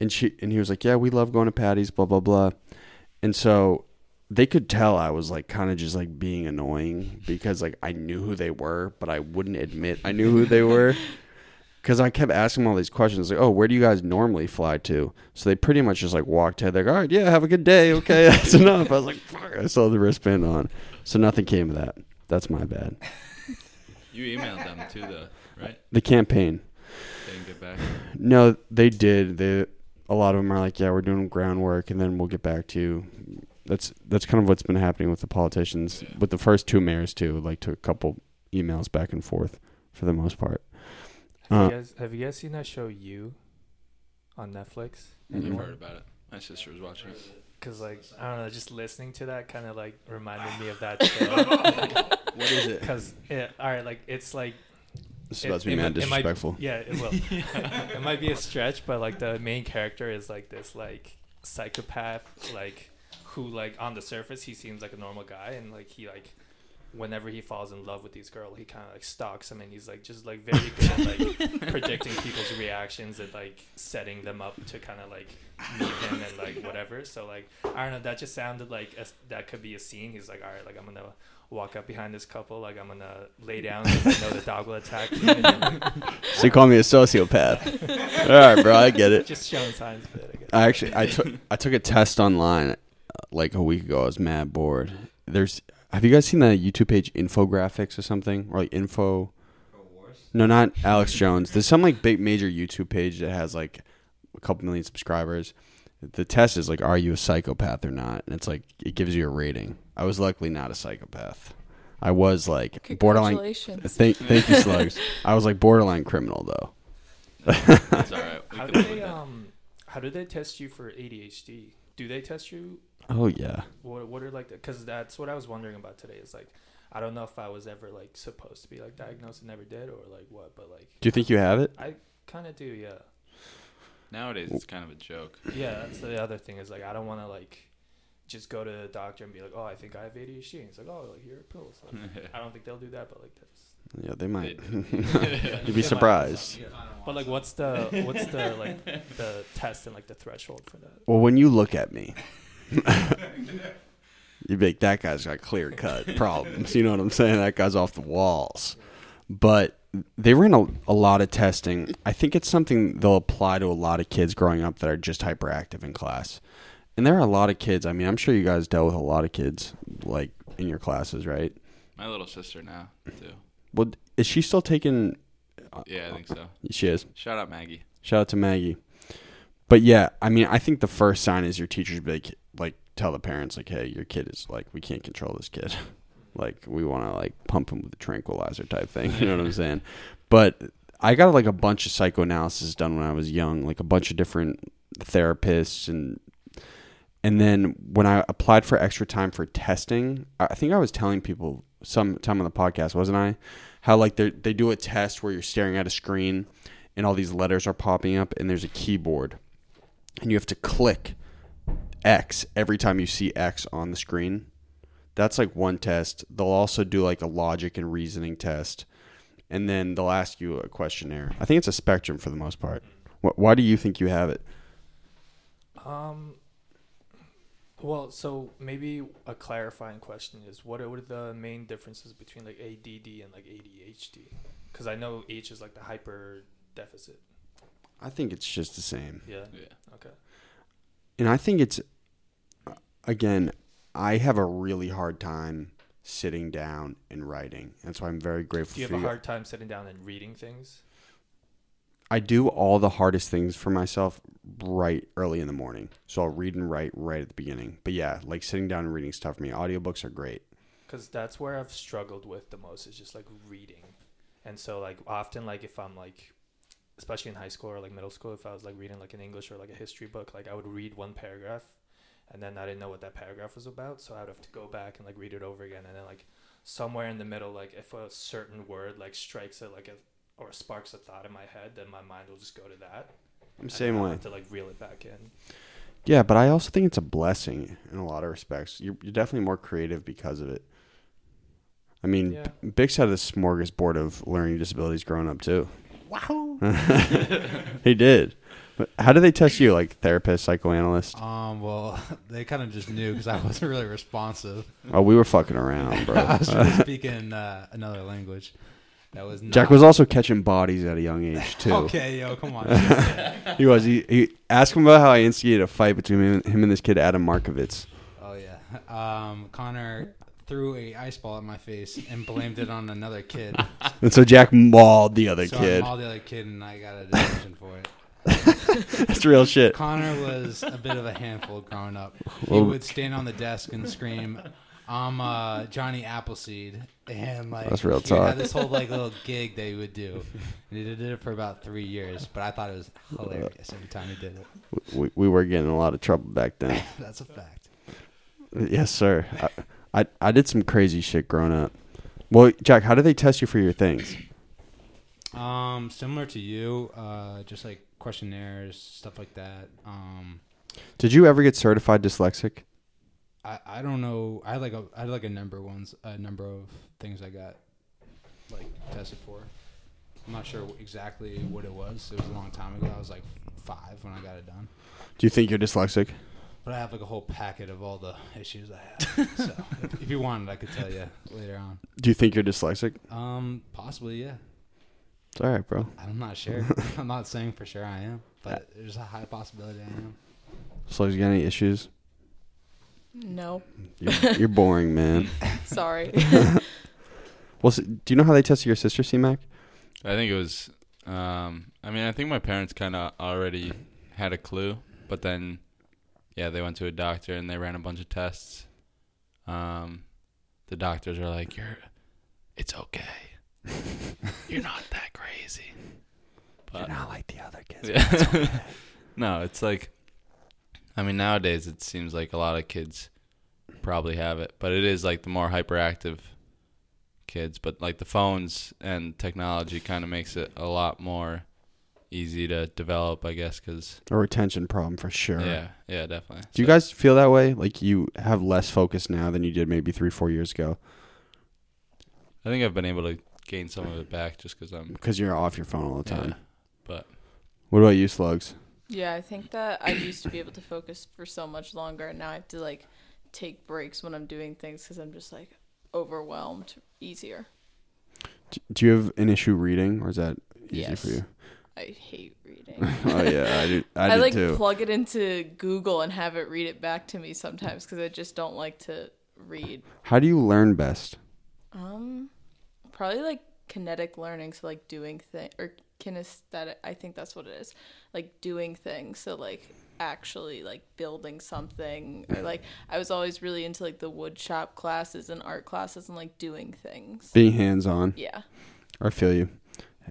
Speaker 5: And she and he was like, "Yeah, we love going to Patty's, blah blah blah." And so they could tell I was like kind of just like being annoying because like I knew who they were, but I wouldn't admit I knew who they were. Because I kept asking them all these questions, like, "Oh, where do you guys normally fly to?" So they pretty much just like walked ahead. They're like, "All right, yeah, have a good day. Okay, that's enough." I was like, "Fuck!" I saw the wristband on, so nothing came of that. That's my bad.
Speaker 2: You emailed them too, though, right?
Speaker 5: The campaign.
Speaker 2: They didn't get back.
Speaker 5: No, they did. They a lot of them are like, "Yeah, we're doing groundwork, and then we'll get back to you." That's that's kind of what's been happening with the politicians, with the first two mayors too. Like, took a couple emails back and forth for the most part.
Speaker 4: Have,
Speaker 5: Uh,
Speaker 4: you guys, have you guys seen that show You on Netflix?
Speaker 5: Mhm.
Speaker 2: I've heard about it. My sister was watching it.
Speaker 4: Because like I don't know, just listening to that kind of like reminded me of that show.
Speaker 5: What is it?
Speaker 4: Because yeah, all right, like it's like
Speaker 5: This is
Speaker 4: it-
Speaker 5: about to be
Speaker 4: it
Speaker 5: mad
Speaker 4: might- it might-
Speaker 5: disrespectful.
Speaker 4: yeah, it will. it might be a stretch, but like the main character is like this like psychopath, like who like on the surface he seems like a normal guy, and like he like whenever he falls in love with these girl, he kind of like stalks them, and he's like just like very good at like predicting people's reactions and like setting them up to kind of like meet him and like whatever. So like I don't know, that just sounded like a, that could be a scene. He's like, all right, like I'm gonna walk up behind this couple, like I'm gonna lay down because I know the dog will attack me. And
Speaker 5: So you call me a sociopath? All right, bro, I get it.
Speaker 4: just showing signs of it. I guess.
Speaker 5: I actually I took I took a test online uh, like a week ago. I was mad bored. There's have you guys seen the YouTube page infographics or something or like info? No, not Alex Jones. There's some like big major YouTube page that has like a couple million subscribers. The test is like, are you a psychopath or not? And it's like it gives you a rating. I was luckily not a psychopath. I was like borderline.
Speaker 6: Congratulations.
Speaker 5: Thank, thank you, slugs. I was like borderline criminal though.
Speaker 2: That's all right.
Speaker 4: How do they um how do they test you for ADHD? Do they test you?
Speaker 5: Oh yeah.
Speaker 4: What what are like because that's what I was wondering about today. Is like I don't know if I was ever like supposed to be like diagnosed and never did or like what, but like
Speaker 5: Do you think you have it?
Speaker 4: I kind of do, yeah.
Speaker 2: Nowadays, it's kind of a joke.
Speaker 4: Yeah, that's the other thing is like I don't want to like just go to the doctor and be like, oh, I think I have ADHD. And it's like, oh, like, here are pills. Like, I don't think they'll do that, but like that's.
Speaker 5: Yeah, they might. You'd be surprised.
Speaker 4: But like, what's the what's the like the test and like the threshold for that?
Speaker 5: Well, when you look at me, you'd be like, that guy's got clear cut problems. You know what I'm saying? That guy's off the walls. But they ran a, a lot of testing. I think it's something they'll apply to a lot of kids growing up that are just hyperactive in class. And there are a lot of kids. I mean, I'm sure you guys dealt with a lot of kids like in your classes, right?
Speaker 2: My little sister now too.
Speaker 5: Well, is she still taking?
Speaker 2: Uh, yeah, I think so.
Speaker 5: She is.
Speaker 2: Shout out Maggie.
Speaker 5: Shout out to Maggie. But yeah, I mean, I think the first sign is your teachers be like, like tell the parents like, hey, your kid is like, we can't control this kid. like, we want to like pump him with a tranquilizer type thing. You know what I'm saying? But I got like a bunch of psychoanalysis done when I was young, like a bunch of different therapists and. And then when I applied for extra time for testing, I think I was telling people some time on the podcast, wasn't I? How like they they do a test where you're staring at a screen and all these letters are popping up and there's a keyboard and you have to click X every time you see X on the screen. That's like one test. They'll also do like a logic and reasoning test. And then they'll ask you a questionnaire. I think it's a spectrum for the most part. Why do you think you have it?
Speaker 4: Um. Well, so maybe a clarifying question is what are, what are the main differences between like ADD and like ADHD? Because I know H is like the hyper deficit.
Speaker 5: I think it's just the same.
Speaker 4: Yeah.
Speaker 2: Yeah.
Speaker 4: Okay.
Speaker 5: And I think it's, again, I have a really hard time sitting down and writing. And so I'm very grateful
Speaker 4: Do you have a hard time sitting down and reading things?
Speaker 5: I do all the hardest things for myself right early in the morning. So I'll read and write right at the beginning. But yeah, like sitting down and reading stuff for me. Audiobooks are great.
Speaker 4: Because that's where I've struggled with the most is just like reading, and so like often like if I'm like especially in high school or like middle school, if I was like reading like an English or like a history book, like I would read one paragraph, and then I didn't know what that paragraph was about, so I would have to go back and like read it over again, and then like somewhere in the middle, like if a certain word like strikes it like a or sparks a thought in my head, then my mind will just go to that.
Speaker 5: I'm
Speaker 4: and
Speaker 5: same
Speaker 4: then I'll
Speaker 5: way.
Speaker 4: have to like reel it back in.
Speaker 5: Yeah, but I also think it's a blessing in a lot of respects. You're, you're definitely more creative because of it. I mean,
Speaker 4: Yeah.
Speaker 5: Bix had a smorgasbord of learning disabilities growing up too.
Speaker 3: Wow.
Speaker 5: he did. But how do they test you, like therapist, psychoanalyst?
Speaker 3: Um. Well, they kind of just knew because I wasn't really responsive.
Speaker 5: Oh, we were fucking around,
Speaker 3: I
Speaker 5: bro.
Speaker 3: was really speaking uh, another language. That was not,
Speaker 5: Jack was also catching bodies at a young age too.
Speaker 3: Okay, yo, come on.
Speaker 5: He was. He, he asked him about how I instigated a fight between him, him and this kid Adam Markovitz.
Speaker 3: Oh yeah. Um, Conor threw a ice ball at my face and blamed it on another kid.
Speaker 5: And so Jack mauled the other
Speaker 3: so
Speaker 5: kid.
Speaker 3: I mauled the other kid, and I got a detention for it.
Speaker 5: That's real shit.
Speaker 3: Conor was a bit of a handful growing up. He
Speaker 5: Well-
Speaker 3: would stand on the desk and scream, "I'm uh, Johnny Appleseed," and like
Speaker 5: That's real
Speaker 3: he
Speaker 5: talk.
Speaker 3: had this whole like little gig that he would do, and he did it for about three years. But I thought it was hilarious every time he did it.
Speaker 5: We, we were getting in a lot of trouble back then.
Speaker 3: That's a fact.
Speaker 5: yes, sir. I, I I did some crazy shit growing up. Well, Jack, how do they test you for your things?
Speaker 3: Um, similar to you, uh, just like questionnaires, stuff like that. Um,
Speaker 5: Did you ever get certified dyslexic?
Speaker 3: I, I don't know. I had like a I had like a number of ones, a number of things I got like tested for. I'm not sure exactly what it was. It was a long time ago. I was like five when I got it done.
Speaker 5: Do you think you're dyslexic?
Speaker 3: But I have like a whole packet of all the issues I have. so if, if you wanted, I could tell you later on.
Speaker 5: Do you think you're dyslexic?
Speaker 3: Um, possibly, yeah.
Speaker 5: It's all right, bro.
Speaker 3: I'm not sure. I'm not saying for sure I am, but there's a high possibility I am.
Speaker 5: So, you got any issues?
Speaker 6: No,
Speaker 5: You're, you're boring, man.
Speaker 6: sorry.
Speaker 5: Well, s do you know how they tested your sister, C-Mac?
Speaker 2: I think it was. Um, I mean, I think my parents kind of already had a clue, but then, yeah, they went to a doctor and they ran a bunch of tests. Um, the doctors are like, "You're, it's okay. You're not that crazy." But
Speaker 5: not like the other kids.
Speaker 2: yeah. no, it's like, I mean, nowadays it seems like a lot of kids probably have it, but it is like the more hyperactive kids. But like the phones and technology kind of makes it a lot more easy to develop, I guess, because
Speaker 5: A retention problem for sure.
Speaker 2: yeah, yeah, definitely.
Speaker 5: Do you
Speaker 2: So-
Speaker 5: guys feel that way? Like you have less focus now than you did maybe three, four years ago
Speaker 2: I think I've been able to gain some of it back just because I'm.
Speaker 5: because you're off your phone all the time.
Speaker 2: Yeah, but
Speaker 5: What about you, Slugs?
Speaker 6: yeah, I think that I used to be able to focus for so much longer, and now I have to like take breaks when I'm doing things because I'm just like overwhelmed easier.
Speaker 5: D- Do you have an issue reading, or is that easy
Speaker 6: Yes.
Speaker 5: for you?
Speaker 6: I hate reading.
Speaker 5: oh yeah, I do. I,
Speaker 6: I,
Speaker 5: do
Speaker 6: like
Speaker 5: too.
Speaker 6: plug it into Google and have it read it back to me sometimes because I just don't like to read.
Speaker 5: How do you learn best?
Speaker 6: Um, probably like kinetic learning, so like doing thing or kinesthetic. I think that's what it is, like doing things. So like actually like building something or like I was always really into like the wood shop classes and art classes and like doing things.
Speaker 5: Being hands on.
Speaker 6: Yeah.
Speaker 5: I feel you.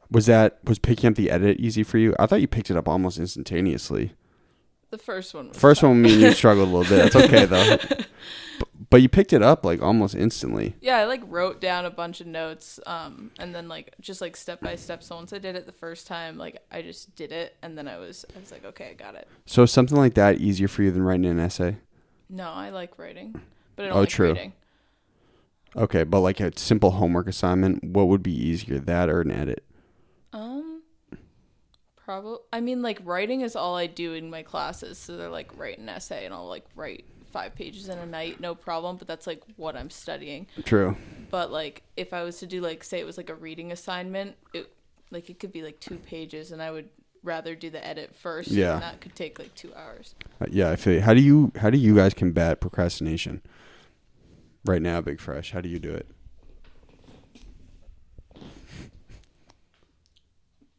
Speaker 5: Was that was picking up the edit easy for you? I thought you picked it up almost instantaneously.
Speaker 6: The first one was
Speaker 5: First
Speaker 6: tough.
Speaker 5: one, me and you struggled a little bit. That's okay though. but, you picked it up like almost instantly.
Speaker 6: Yeah, I like wrote down a bunch of notes, um, and then like just like step by step. So once I did it the first time, like I just did it, and then I was I was like, okay, I got it.
Speaker 5: So is something like that easier for you than writing an essay?
Speaker 6: No, I like writing, but I don't
Speaker 5: Oh,
Speaker 6: like
Speaker 5: true.
Speaker 6: reading.
Speaker 5: Okay, but like a simple homework assignment, what would be easier, that or an edit?
Speaker 6: Um, probably. I mean, like writing is all I do in my classes. So they're like write an essay, and I'll like write five pages in a night, no problem. But that's like what I'm studying.
Speaker 5: True.
Speaker 6: But like if I was to do like say it was like a reading assignment, it like it could be like two pages, and I would rather do the edit first.
Speaker 5: Yeah.
Speaker 6: and that could take like two hours.
Speaker 5: Uh, yeah, I feel. You. How do you how do you guys combat procrastination? Right now, Big Fresh, how do you do it?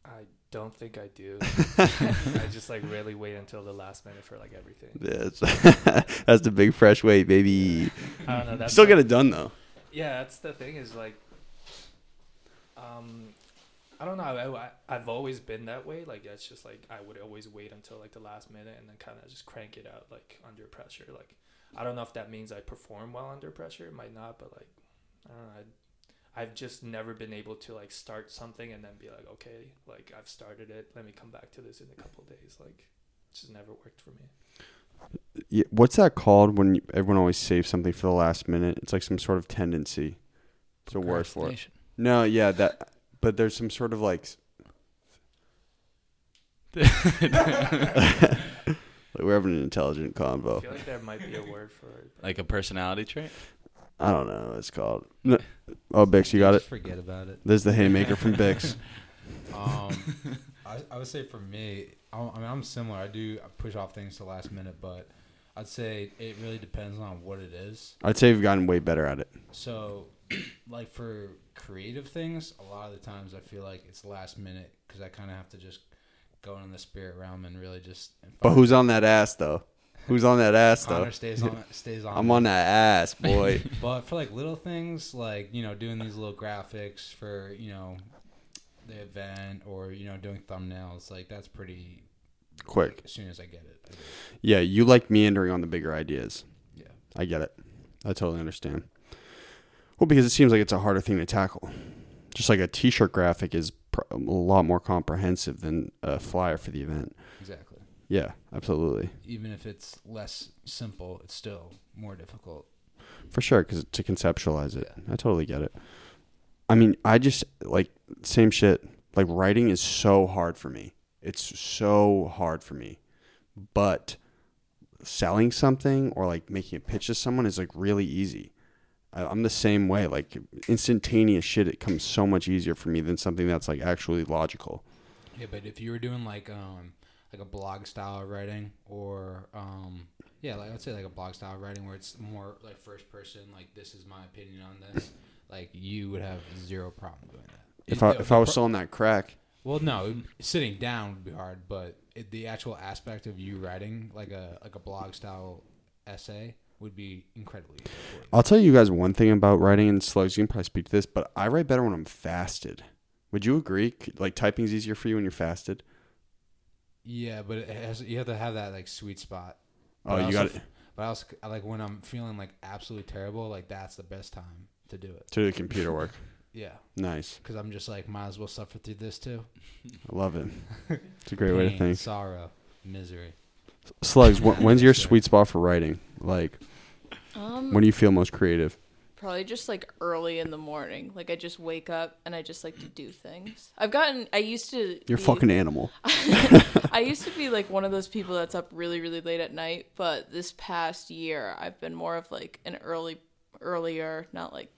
Speaker 4: I don't think I do. I just like really wait until the last minute for like everything.
Speaker 5: Yes. That's the Big Fresh way, baby.
Speaker 4: I don't know. That's
Speaker 5: Still
Speaker 4: like-
Speaker 5: get it done though.
Speaker 4: Yeah, that's the thing is like, um, I I don't know. I, I, I've always been that way. Like that's just like I would always wait until like the last minute and then kind of just crank it out like under pressure. Like I don't know if that means I perform well under pressure. It might not, but like I don't know. I, I've just never been able to like start something and then be like, okay, like I've started it. Let me come back to this in a couple of days. Like it's just never worked for me.
Speaker 5: Yeah, what's that called when you, everyone always saves something for the last minute? It's like some sort of tendency. It's a word for it. No, yeah, that. But there's some sort of like. Like, we're having an intelligent
Speaker 4: I
Speaker 5: convo.
Speaker 4: feel like there might be a word for it.
Speaker 2: Like a personality trait.
Speaker 5: I don't know what it's called. No. Oh, Bix, you got it.
Speaker 3: Just forget about it.
Speaker 5: There's the haymaker from Bix.
Speaker 3: Um, I, I would say for me, I, I mean, I'm similar. I do push off things to last minute, but I'd say it really depends on what it is.
Speaker 5: I'd say you've gotten way better at it.
Speaker 3: So, like for creative things, a lot of the times I feel like it's last minute because I kind of have to just go in the spirit realm and really just.
Speaker 5: But who's on that ass though? Who's on that ass though?
Speaker 3: Conor stays on stays on.
Speaker 5: I'm on that ass, boy.
Speaker 3: But for like little things, like you know, doing these little graphics for you know the event, or you know, doing thumbnails, like that's pretty
Speaker 5: Quick.
Speaker 3: As soon as I get it, I do it.
Speaker 5: Yeah, you like meandering on the bigger ideas.
Speaker 3: Yeah.
Speaker 5: I get it. I totally understand. Well, because it seems like it's a harder thing to tackle. Just like a T-shirt graphic is pr- a lot more comprehensive than a flyer for the event. Yeah, absolutely,
Speaker 3: Even if it's less simple, it's still more difficult.
Speaker 5: for sure. Because to conceptualize it, I totally get it. I mean, I just like same shit. Like writing is so hard for me. It's so hard for me, but selling something or like making a pitch to someone is like really easy. I- I'm the same way. Like instantaneous shit, it comes so much easier for me than something that's like actually logical.
Speaker 3: Yeah, but if you were doing like um like a blog style of writing or um yeah, like I'd say like a blog style writing where it's more like first person, like this is my opinion on this, like you would have zero problem doing that.
Speaker 5: If
Speaker 3: It-
Speaker 5: I if I was
Speaker 3: pro-
Speaker 5: selling that crack,
Speaker 3: well, no, sitting down would be hard, but it, the actual aspect of you writing like a like a blog style essay would be incredibly you.
Speaker 5: I'll tell you guys one thing about writing in slugs. You can probably speak to this, but I write better when I'm fasted. Would you agree? Like typing's easier for you when you're fasted.
Speaker 3: Yeah, but it has you have to have that like sweet spot.
Speaker 5: Oh,
Speaker 3: But
Speaker 5: you got it
Speaker 3: But I also I like when I'm feeling like absolutely terrible, like that's the best time to do it.
Speaker 5: to do the computer work.
Speaker 3: Yeah,
Speaker 5: Nice.
Speaker 3: because I'm just like might as well suffer through this too.
Speaker 5: I love it. It's a great way to think.
Speaker 3: Sorrow, misery.
Speaker 5: Slugs, when's your sweet spot for writing? Like,
Speaker 6: Um,
Speaker 5: when do you feel most creative?
Speaker 6: Probably just like early in the morning. Like I just wake up and I just like to do things. I've gotten. I used to.
Speaker 5: You're
Speaker 6: be-
Speaker 5: fucking animal.
Speaker 6: I used to be like one of those people that's up really, really late at night. But this past year, I've been more of like an early, earlier, not like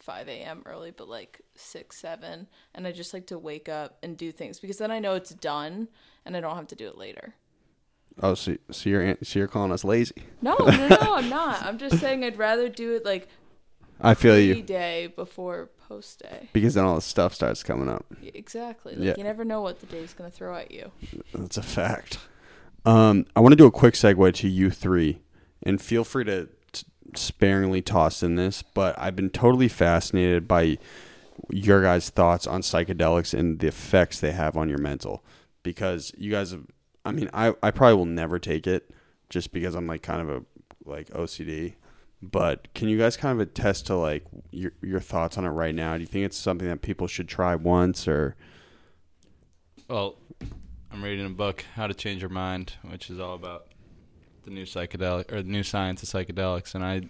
Speaker 6: 5 a.m. early, but like 6, 7. And I just like to wake up and do things because then I know it's done and I don't have to do it later.
Speaker 5: Oh, so, so you're so you're calling us lazy?
Speaker 6: No, no, no, I'm not. I'm just saying I'd rather do it like
Speaker 5: I feel you
Speaker 6: day before post day.
Speaker 5: because then all the stuff starts coming up.
Speaker 6: Exactly. Like
Speaker 5: Yeah.
Speaker 6: you never know what the day's gonna throw at you.
Speaker 5: That's a fact. Um, I want to do a quick segue to you three, and feel free to t- sparingly toss in this, but I've been totally fascinated by your guys' thoughts on psychedelics and the effects they have on your mental. Because you guys have, I mean, I, I probably will never take it just because I'm like kind of a like OCD. But can you guys kind of attest to like your your thoughts on it right now? Do you think it's something that people should try once or?
Speaker 2: Well, I'm reading a book, How to Change Your Mind, which is all about the new psychedelic or the new science of psychedelics, and I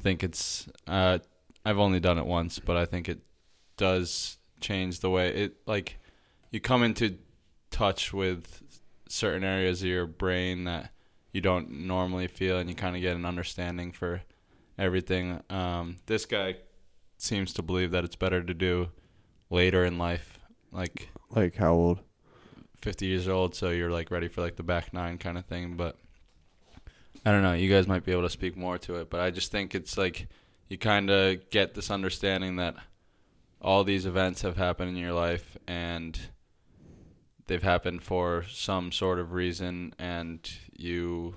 Speaker 2: think it's. Uh, I've only done it once, but I think it does change the way it like you come into touch with certain areas of your brain that you don't normally feel, and you kind of get an understanding for everything. Um, this guy seems to believe that it's better to do later in life, like
Speaker 5: Like how old?
Speaker 2: 50 years old, so you're like ready for like the back nine kind of thing. But I don't know. You guys might be able to speak more to it, but I just think it's like you kind of get this understanding that all these events have happened in your life and they've happened for some sort of reason, and you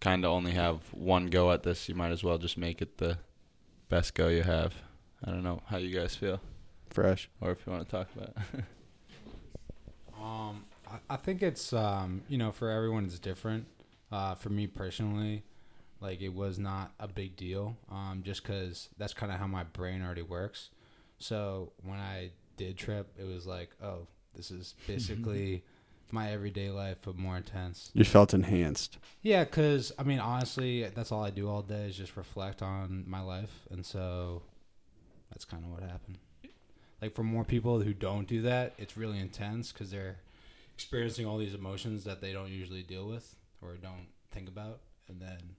Speaker 2: kind of only have one go at this. You might as well just make it the best go you have. I don't know how you guys feel,
Speaker 5: Fresh.
Speaker 2: or if you want to talk about it.
Speaker 3: Um, I, I think it's um, you know, for everyone it's different. Uh, for me personally, like it was not a big deal. Um, just because that's kind of how my brain already works. So when I did trip, it was like, oh, this is basically my everyday life, but more intense.
Speaker 5: You felt enhanced.
Speaker 3: Yeah, because I mean, honestly, that's all I do all day is just reflect on my life, and so that's kind of what happened. Like for more people who don't do that, it's really intense because they're experiencing all these emotions that they don't usually deal with or don't think about, and then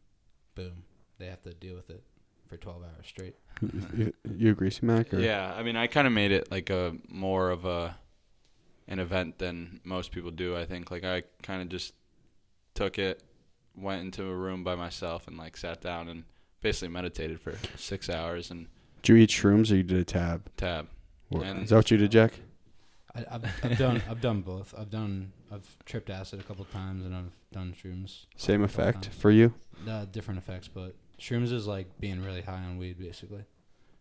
Speaker 3: boom, they have to deal with it for twelve hours straight.
Speaker 5: you, you agree, Mac? Or?
Speaker 2: Yeah, I mean, I kind of made it like a more of a an event than most people do. I think like I kind of just took it, went into a room by myself, and like sat down and basically meditated for six hours and
Speaker 5: Did you eat shrooms or you did a tab?
Speaker 2: tab.
Speaker 5: Or-
Speaker 2: And-
Speaker 5: Is that what you did, Jack?
Speaker 3: I, I've, I've done I've done both. I've done I've tripped acid a couple times, and I've done shrooms.
Speaker 5: Same effect
Speaker 3: times.
Speaker 5: for you?
Speaker 3: uh, different effects, but shrooms is like being really high on weed. Basically,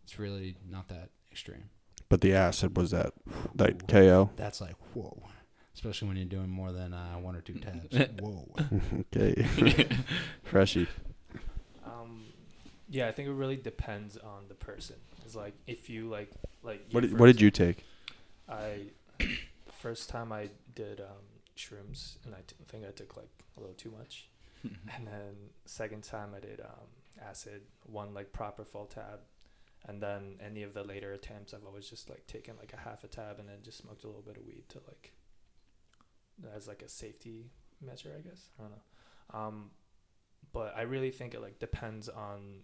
Speaker 3: it's really not that extreme.
Speaker 5: But the acid was that like KO.
Speaker 3: That's like whoa, especially when you're doing more than uh, one or two tabs. whoa.
Speaker 5: okay. Freshie.
Speaker 4: Um, yeah, I think it really depends on the person. It's like if you like like
Speaker 5: What did, what did you take?
Speaker 4: I first time I did um, shrooms, and I t- think I took like a little too much. and then second time I did um, acid, one like proper full tab, and then any of the later attempts I've always just like taken like a half a tab and then just smoked a little bit of weed to like as like a safety measure, I guess. I don't know. Um, but I really think it like depends on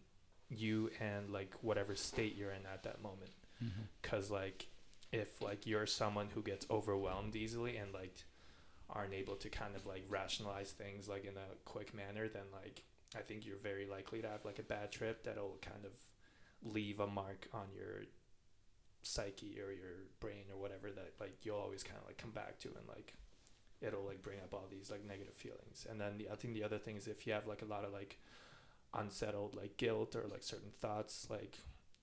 Speaker 4: you and like whatever state you're in at that moment because like if like you're someone who gets overwhelmed easily and like aren't able to kind of like rationalize things like in a quick manner then like i think you're very likely to have like a bad trip that'll kind of leave a mark on your psyche or your brain or whatever that like you'll always kind of like come back to and like it'll like bring up all these like negative feelings. And then the, i think the other thing is if you have like a lot of like unsettled like guilt or like certain thoughts like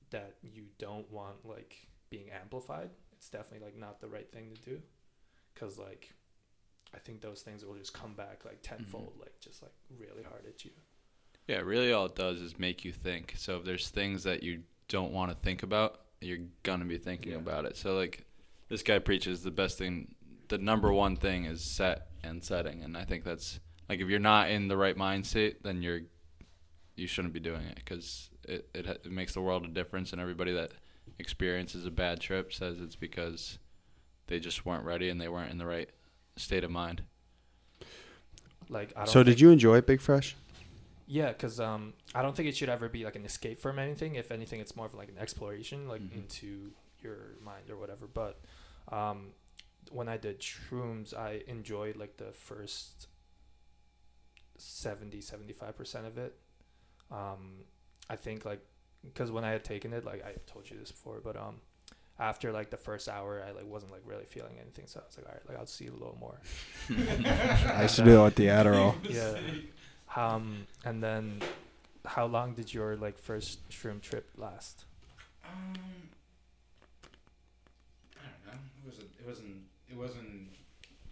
Speaker 4: that you don't want like being amplified it's definitely like not the right thing to do. Because like i think those things will just come back like mm-hmm. tenfold like just like really hard at you
Speaker 2: Yeah, really all it does is make you think. So if there's things that you don't want to think about, you're gonna be thinking
Speaker 4: Yeah.
Speaker 2: about it. So like this guy preaches the best thing the number one thing is set and setting and I think that's like if you're not in the right mind state, then you're you shouldn't be doing it because it, it it makes the world a difference and everybody that experiences a bad trip says it's because they just weren't ready and they weren't in the right state of mind.
Speaker 4: like i don't
Speaker 5: So did you enjoy it, Big Fresh?
Speaker 4: Yeah, because um, I don't think it should ever be like an escape from anything. If anything, it's more of like an exploration, like
Speaker 2: Mhm.
Speaker 4: into your mind or whatever. But um, when I did shrooms, I enjoyed like the first 70, 75% of it. Um, I think like, because when I had taken it, like I told you this before, but um, after like the first hour, I like wasn't like really feeling anything. So I was like, all right, like I'll see a little more.
Speaker 5: I used to do that with the Adderall.
Speaker 4: Yeah. Um, and then, how long did your like first shroom trip last?
Speaker 3: Um, I don't know. It wasn't. It wasn't. It wasn't.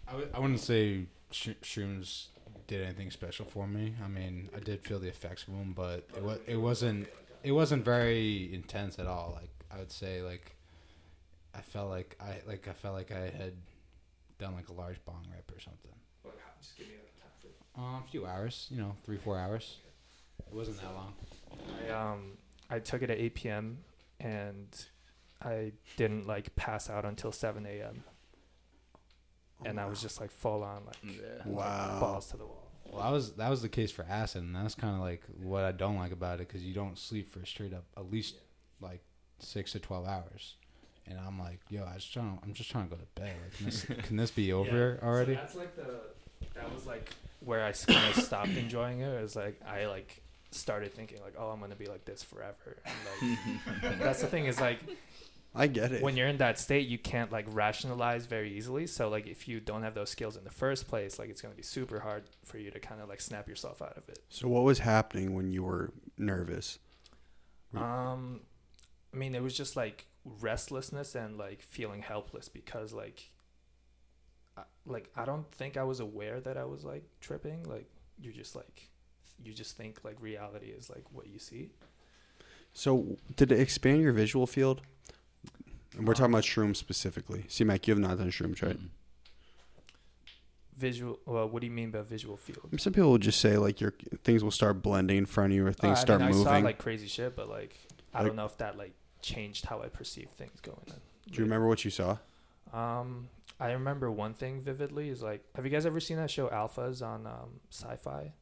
Speaker 3: I w- I wouldn't say sh- shrooms did anything special for me. I mean, I did feel the effects of them, but it was. It wasn't. It wasn't very intense at all. Like I would say, like I felt like I like I felt like I had done like a large bong rip or something. Um, a few hours. You know, three four hours. It wasn't that long.
Speaker 4: I um I took it at 8 p.m. and I didn't like pass out until 7 a.m. And I was just like full on like
Speaker 2: Yeah.
Speaker 5: Wow.
Speaker 4: balls to the wall.
Speaker 3: Well, that was that was the case for acid, and that's kind of like what I don't like about it because you don't sleep for straight up at least like six to twelve hours, and I'm like, yo, I just trying, I'm just trying to go to bed. Like, can this, can this be over already?
Speaker 4: So that's like the that was like where I kind of stopped enjoying it. It was like I like started thinking like, oh, I'm gonna be like this forever. And like that's the thing is like
Speaker 5: I get it.
Speaker 4: when you're in that state, you can't like rationalize very easily. So like if you don't have those skills in the first place, like it's gonna be super hard for you to kind of like snap yourself out of it.
Speaker 5: so what was happening when you were nervous?
Speaker 4: Um, I mean, it was just like restlessness and like feeling helpless because like I- like I don't think I was aware that I was like tripping. Like you're just like you just think like reality is like what you see.
Speaker 5: So, did it expand your visual field? And We're talking about shrooms specifically. See, Mac, you have not done shrooms, right?
Speaker 4: Visual. Well, what do you mean by visual field?
Speaker 5: Some people will just say like your things will start blending in front of you, or things
Speaker 4: I
Speaker 5: start
Speaker 4: mean, I
Speaker 5: moving.
Speaker 4: saw like crazy shit, but like I
Speaker 5: Like-
Speaker 4: don't know if that like changed how I perceive things going in.
Speaker 5: Do you remember what you saw?
Speaker 4: Um, I remember one thing vividly is like, have you guys ever seen that show Alphas on um, Syfy?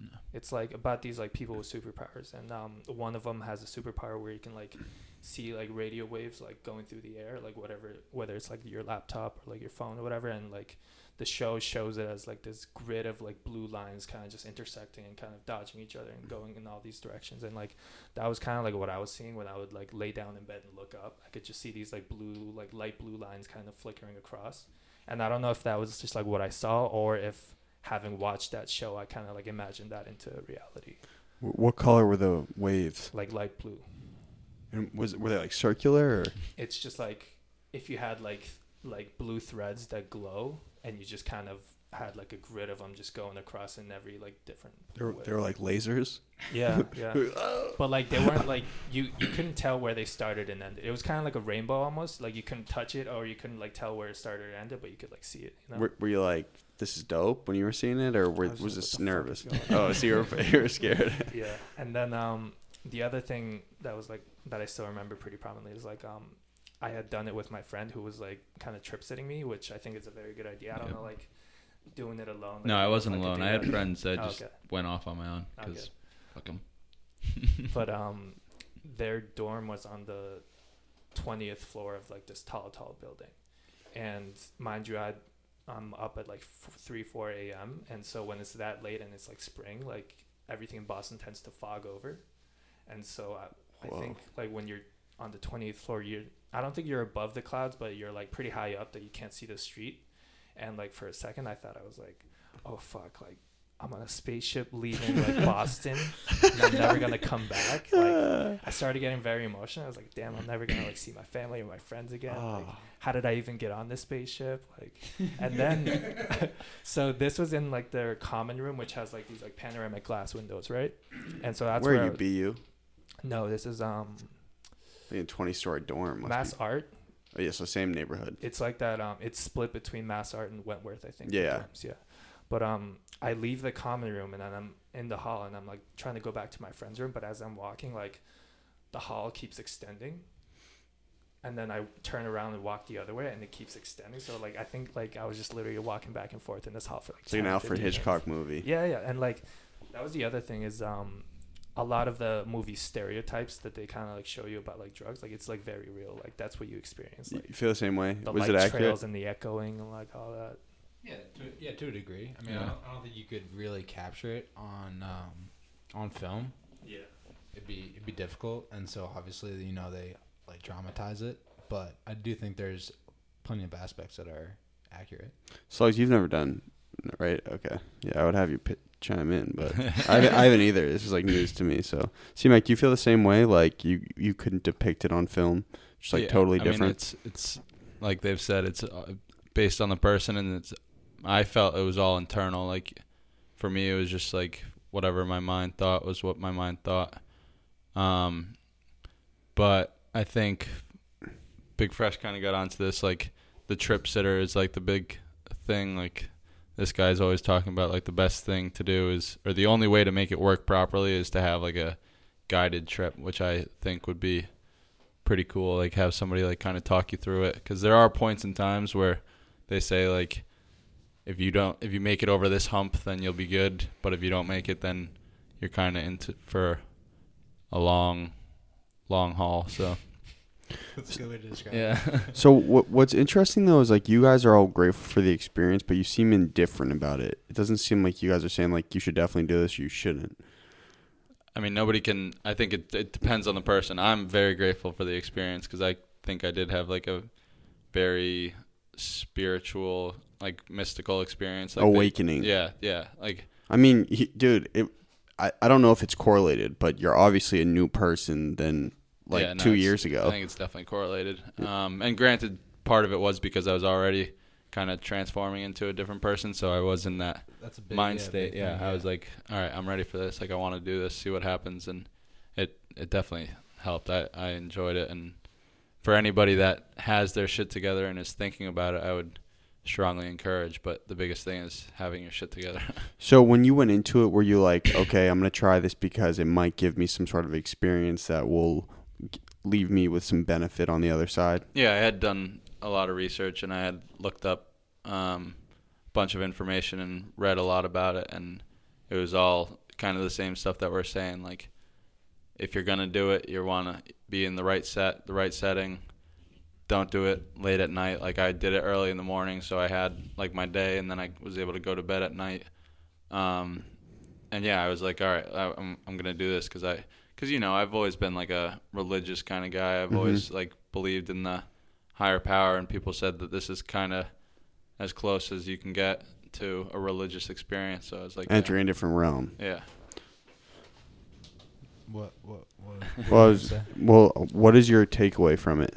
Speaker 2: No.
Speaker 4: It's like about these like people with superpowers, and um, one of them has a superpower where you can like see like radio waves like going through the air, like whatever, whether it's like your laptop or like your phone or whatever, and like the show shows it as like this grid of like blue lines kind of just intersecting and kind of dodging each other and going in all these directions, and like that was kind of like what I was seeing when I would like lay down in bed and look up. I could just see these like blue, like light blue lines kind of flickering across, and I don't know if that was just like what I saw or if having watched that show, I kind of like imagined that into reality,
Speaker 5: What color were the waves?
Speaker 4: like light blue.
Speaker 5: And was were they like circular? Or?
Speaker 4: It's just like if you had like like blue threads that glow, and you just kind of had like a grid of them just going across in every like different.
Speaker 5: They were, they were like lasers.
Speaker 4: Yeah, yeah. but like they weren't like you you couldn't tell where they started and ended. It was kind of like a rainbow almost. Like you couldn't touch it or you couldn't like tell where it started and ended, but you could like see it. You know?
Speaker 5: Were, were you like, this is dope when you were seeing it, or were, was,
Speaker 4: was
Speaker 5: this
Speaker 4: like, what the fuck
Speaker 5: nervous?
Speaker 4: is
Speaker 5: Oh, so you were you were scared.
Speaker 4: yeah. And then um the other thing that was like that I still remember pretty prominently is like um I had done it with my friend who was like kind of trip sitting me, which I think is a very good idea. I don't
Speaker 2: Yep.
Speaker 4: know like doing it alone. like,
Speaker 2: No, I
Speaker 4: don't know if
Speaker 2: wasn't
Speaker 4: could
Speaker 2: alone. I had
Speaker 4: that.
Speaker 2: friends that
Speaker 4: Oh,
Speaker 2: just
Speaker 4: okay.
Speaker 2: went off on my own
Speaker 4: Okay.
Speaker 2: fuck them.
Speaker 4: but um their dorm was on the 20th floor of like this tall tall building and mind you i i'm up at like f- 3 4 a.m and so when it's that late and it's like spring like everything in boston tends to fog over and so i, I
Speaker 5: Whoa.
Speaker 4: think like when you're on the 20th floor you're i don't think you're above the clouds but you're like pretty high up that you can't see the street and like for a second i thought i was like oh fuck like i'm on a spaceship leaving like boston and i'm never gonna come back like I started getting very emotional. I was like, "Damn, I'm never gonna like see my family or my friends again. Like,
Speaker 5: Oh.
Speaker 4: how did I even get on this spaceship?" Like, and then, so this was in like their common room, which has like these like panoramic glass windows, right? And so that's
Speaker 5: where
Speaker 4: where,
Speaker 5: are you? BU?
Speaker 4: no, this is um
Speaker 5: Like a twenty story dorm.
Speaker 4: Mass
Speaker 5: be.
Speaker 4: Art.
Speaker 5: Oh, yeah, so same neighborhood.
Speaker 4: It's like that. Um, it's split between Mass Art and Wentworth, I think.
Speaker 5: Yeah.
Speaker 4: dorms, yeah. But um, I leave the common room and then I'm in the hall and I'm like trying to go back to my friend's room, but as I'm walking, like the hall keeps extending. And then I turn around and walk the other way, and it keeps extending. So like I think like I was just literally walking back and forth in this hall for like.
Speaker 5: It's like an Alfred
Speaker 4: 15 minutes.
Speaker 5: Hitchcock movie.
Speaker 4: Yeah, yeah, and like that was the other thing is um, a lot of the movie stereotypes that they kind of like show you about like drugs, like it's like very real. Like that's what you experience.
Speaker 5: You
Speaker 4: Like
Speaker 5: you feel the same way?
Speaker 4: the
Speaker 5: Was
Speaker 4: light
Speaker 5: it accurate?
Speaker 4: trails and the echoing and like all that.
Speaker 3: Yeah, to, yeah, to a degree. I mean, I, don't, I don't think you could really capture it on um, on film.
Speaker 4: Yeah.
Speaker 3: It'd be it'd be difficult, and so obviously, you know, they like dramatize it. But I do think there's plenty of aspects that are accurate.
Speaker 5: Slugs, you've never done, right? Okay. Yeah, I would have you pit, chime in, but I, haven't- I haven't either. This is like news to me. So, see, Mike, do you feel the same way? Like you you couldn't depict it on film, just like
Speaker 2: Yeah,
Speaker 5: totally
Speaker 2: I mean,
Speaker 5: different.
Speaker 2: it's it's like they've said it's uh, based on the person, and it's. I felt it was all internal. Like for me, it was just like whatever my mind thought was what my mind thought. Um, but I think Big Fresh kind of got onto this. Like the trip sitter is like the big thing. Like this guy's always talking about like the best thing to do is, or the only way to make it work properly is to have like a guided trip, which I think would be pretty cool. Like have somebody like kind of talk you through it because there are points and times where they say like if you don't if you make it over this hump then you'll be good, but if you don't make it then you're kind of into for a long long haul. So
Speaker 3: That's a good way to describe
Speaker 2: yeah,
Speaker 5: so what what's interesting though is like you guys are all grateful for the experience, but you seem indifferent about it. It doesn't seem like you guys are saying like you should definitely do this, you shouldn't.
Speaker 2: I mean nobody can. I think it it depends on the person. I'm very grateful for the experience because I think I did have like a very spiritual like mystical experience like they-
Speaker 5: Awakening.
Speaker 2: yeah, yeah. Like
Speaker 5: I mean, he, dude, it, I I don't know if it's correlated, but you're obviously a new person than like
Speaker 2: Yeah, no,
Speaker 5: two years ago.
Speaker 2: I think it's definitely correlated. Um, and granted, part of it was because I was already kind of transforming into a different person. So I was in that
Speaker 3: That's a big
Speaker 2: mind
Speaker 3: yeah,
Speaker 2: state.
Speaker 3: big
Speaker 2: Yeah,
Speaker 3: thing,
Speaker 2: I was like, all right, I'm ready for this. Like, I want to do this, see what happens, and it it definitely helped. I I enjoyed it, and for anybody that has their shit together and is thinking about it, I would strongly encourage. But the biggest thing is having your shit together.
Speaker 5: So when you went into it, were you like, okay, I'm gonna try this because it might give me some sort of experience that will g- leave me with some benefit on the other side?
Speaker 2: yeah, I had done a lot of research, and I had looked up um, a bunch of information and read a lot about it, and it was all kind of the same stuff that we're saying. Like, if you're gonna do it, you want to be in the right set, the right setting. Don't do it late at night. Like I did it early in the morning, so I had like my day, and then I was able to go to bed at night. Um, and yeah, I was like, all right, I, I'm I'm gonna do this because I, because you know, I've always been like a religious kind of guy. I've
Speaker 5: Mhm.
Speaker 2: always like believed in the higher power, and people said that this is kind of as close as you can get to a religious experience. So I was like, yeah.
Speaker 5: Entering a different realm.
Speaker 2: yeah.
Speaker 3: What what what? what
Speaker 5: Well, I
Speaker 3: were you
Speaker 5: was- Well, what is your takeaway from it?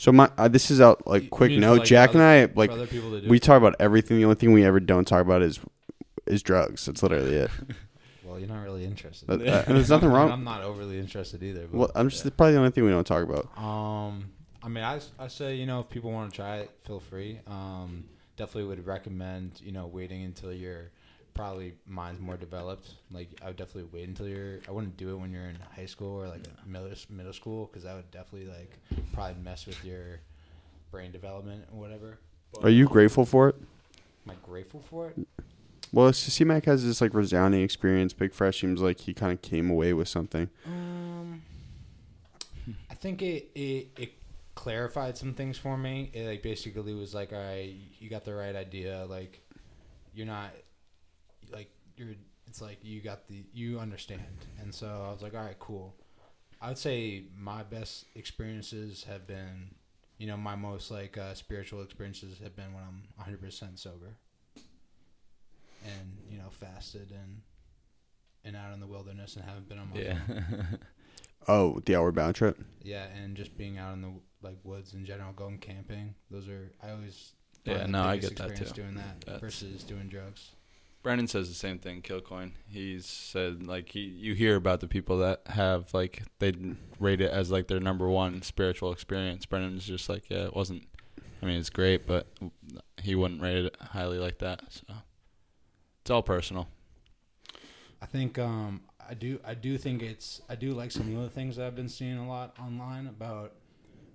Speaker 5: So my uh, this is out like quick
Speaker 3: mean for,
Speaker 5: note.
Speaker 3: like,
Speaker 5: Jack and I like
Speaker 3: other people to do?
Speaker 5: we talk about everything. The only thing we ever don't talk about is is drugs. That's literally it.
Speaker 3: Well, you're not really interested.
Speaker 5: But, uh, and there's nothing wrong.
Speaker 3: I'm not overly interested either. But
Speaker 5: Well, I'm just probably the only thing we don't talk about.
Speaker 3: Um, I mean, I, I say you know if people want to try it, feel free. Um, definitely would recommend you know waiting until your probably mind's more developed. Like I would definitely wait until you're. I wouldn't do it when you're in high school or like middle middle school because that would definitely like probably mess with your brain development or whatever. But
Speaker 5: Are you grateful for it?
Speaker 3: Am I grateful for it?
Speaker 5: Well, C Mac has this like resounding experience. Big Fresh seems like he kind of came away with something.
Speaker 3: Um, I think it, it it clarified some things for me. It like basically was like, all right, you got the right idea. Like, you're not like you're. It's like you got the you understand, and so I was like, all right, cool. I would say my best experiences have been, you know, my most like uh, spiritual experiences have been when I'm 100 percent sober, and you know, fasted and and out in the wilderness and haven't been on my
Speaker 2: Yeah.
Speaker 3: phone.
Speaker 5: Oh, the Outward Bound trip.
Speaker 3: Yeah, and just being out in the like woods in general, going camping. Those are I always
Speaker 2: Yeah,
Speaker 3: find the
Speaker 2: no, I get that
Speaker 3: experience
Speaker 2: too.
Speaker 3: Doing that
Speaker 2: That's-
Speaker 3: versus doing drugs.
Speaker 2: Brendan says the same thing. Killcoin. He's said like he, you hear about the people that have like they rate it as like their number one spiritual experience. Brendan's just like yeah, it wasn't. I mean, it's great, but he wouldn't rate it highly like that. So it's all personal.
Speaker 3: I think um I do I do think it's I do like some of the things that I've been seeing a lot online about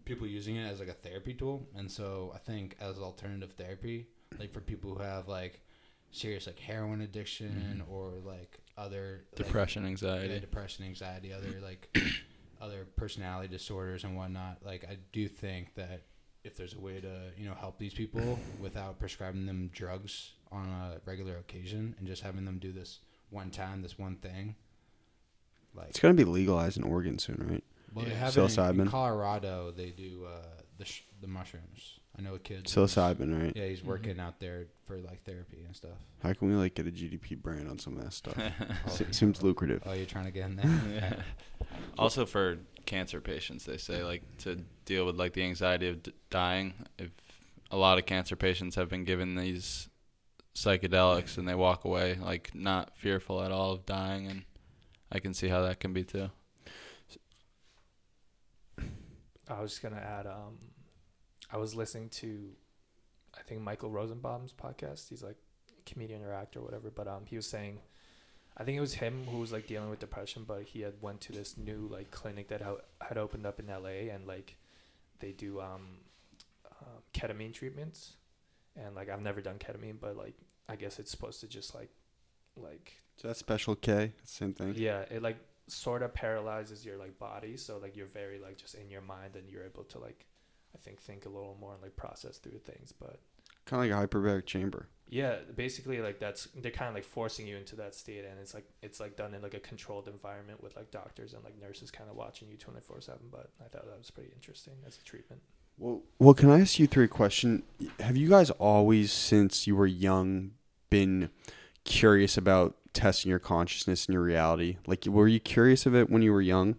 Speaker 3: people using it as like a therapy tool, and so I think as alternative therapy, like for people who have like serious like heroin addiction or like other like,
Speaker 2: Depression,
Speaker 3: yeah,
Speaker 2: anxiety.
Speaker 3: depression, anxiety, other like other personality disorders and whatnot. Like I do think that if there's a way to you know help these people without prescribing them drugs on a regular occasion and just having them do this one time, this one thing, like
Speaker 5: It's gonna be legalized in Oregon soon, right?
Speaker 3: well, they have it in, in Colorado. They do uh, the sh- the mushrooms. I know a kid.
Speaker 5: Psilocybin, right?
Speaker 3: Yeah, he's working out there for like therapy and stuff.
Speaker 5: How can we like get a GDP brand on some of that stuff?
Speaker 3: Oh,
Speaker 5: Se- seems lucrative.
Speaker 3: Oh, you're trying to get in there.
Speaker 2: yeah. Also for cancer patients, they say like to deal with like the anxiety of d- dying. If a lot of cancer patients have been given these psychedelics and they walk away like not fearful at all of dying, and I can see how that can be too.
Speaker 4: I was just gonna add. Um, I was listening to, I think Michael Rosenbaum's podcast. He's like comedian or actor or whatever. But um, he was saying, I think it was him who was like dealing with depression, but he had went to this new like clinic that ho- had opened up in L.A. and like they do um, um, ketamine treatments, and like I've never done ketamine, but like I guess it's supposed to just like like
Speaker 5: Is that Special K? Same thing.
Speaker 4: yeah, it like sort of paralyzes your like body, so like you're very like just in your mind, and you're able to like, I think think a little more and like process through things. But
Speaker 5: Kind of like a hyperbaric chamber.
Speaker 4: yeah, basically like that's they're kind of like forcing you into that state, and it's like it's like done in like a controlled environment with like doctors and like nurses kind of watching you twenty four seven. But I thought that was pretty interesting as a treatment.
Speaker 5: Well, well, can I ask you three question? Have you guys always, since you were young, been curious about testing your consciousness and your reality? Like, were you curious of it when you were young?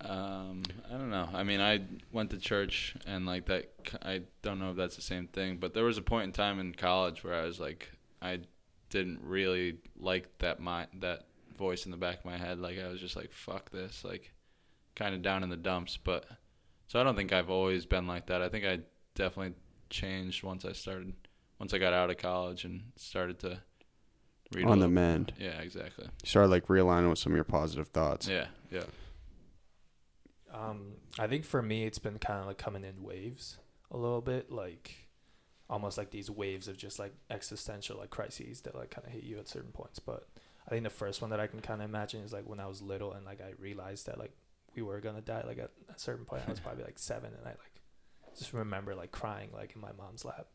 Speaker 2: Um, I don't know. I I mean, I went to church and like that. I don't know if that's the same thing, but there was a point in time in college where I was like, I didn't really like that my that voice in the back of my head. Like I was just like, fuck this, like kind of down in the dumps. But so I don't think I've always been like that. I think I definitely changed once I started, once I got out of college and started to read
Speaker 5: On the mend.
Speaker 2: Yeah, exactly.
Speaker 5: You started like realigning with some of your positive thoughts.
Speaker 2: Yeah, yeah.
Speaker 4: Um, I think for me, it's been kind of like coming in waves a little bit, like almost like these waves of just like existential like crises that like kind of hit you at certain points. But I think the first one that I can kind of imagine is like when I was little and like I realized that like we were gonna die. Like at a certain point, I was probably like seven, and I like just remember like crying like in my mom's lap.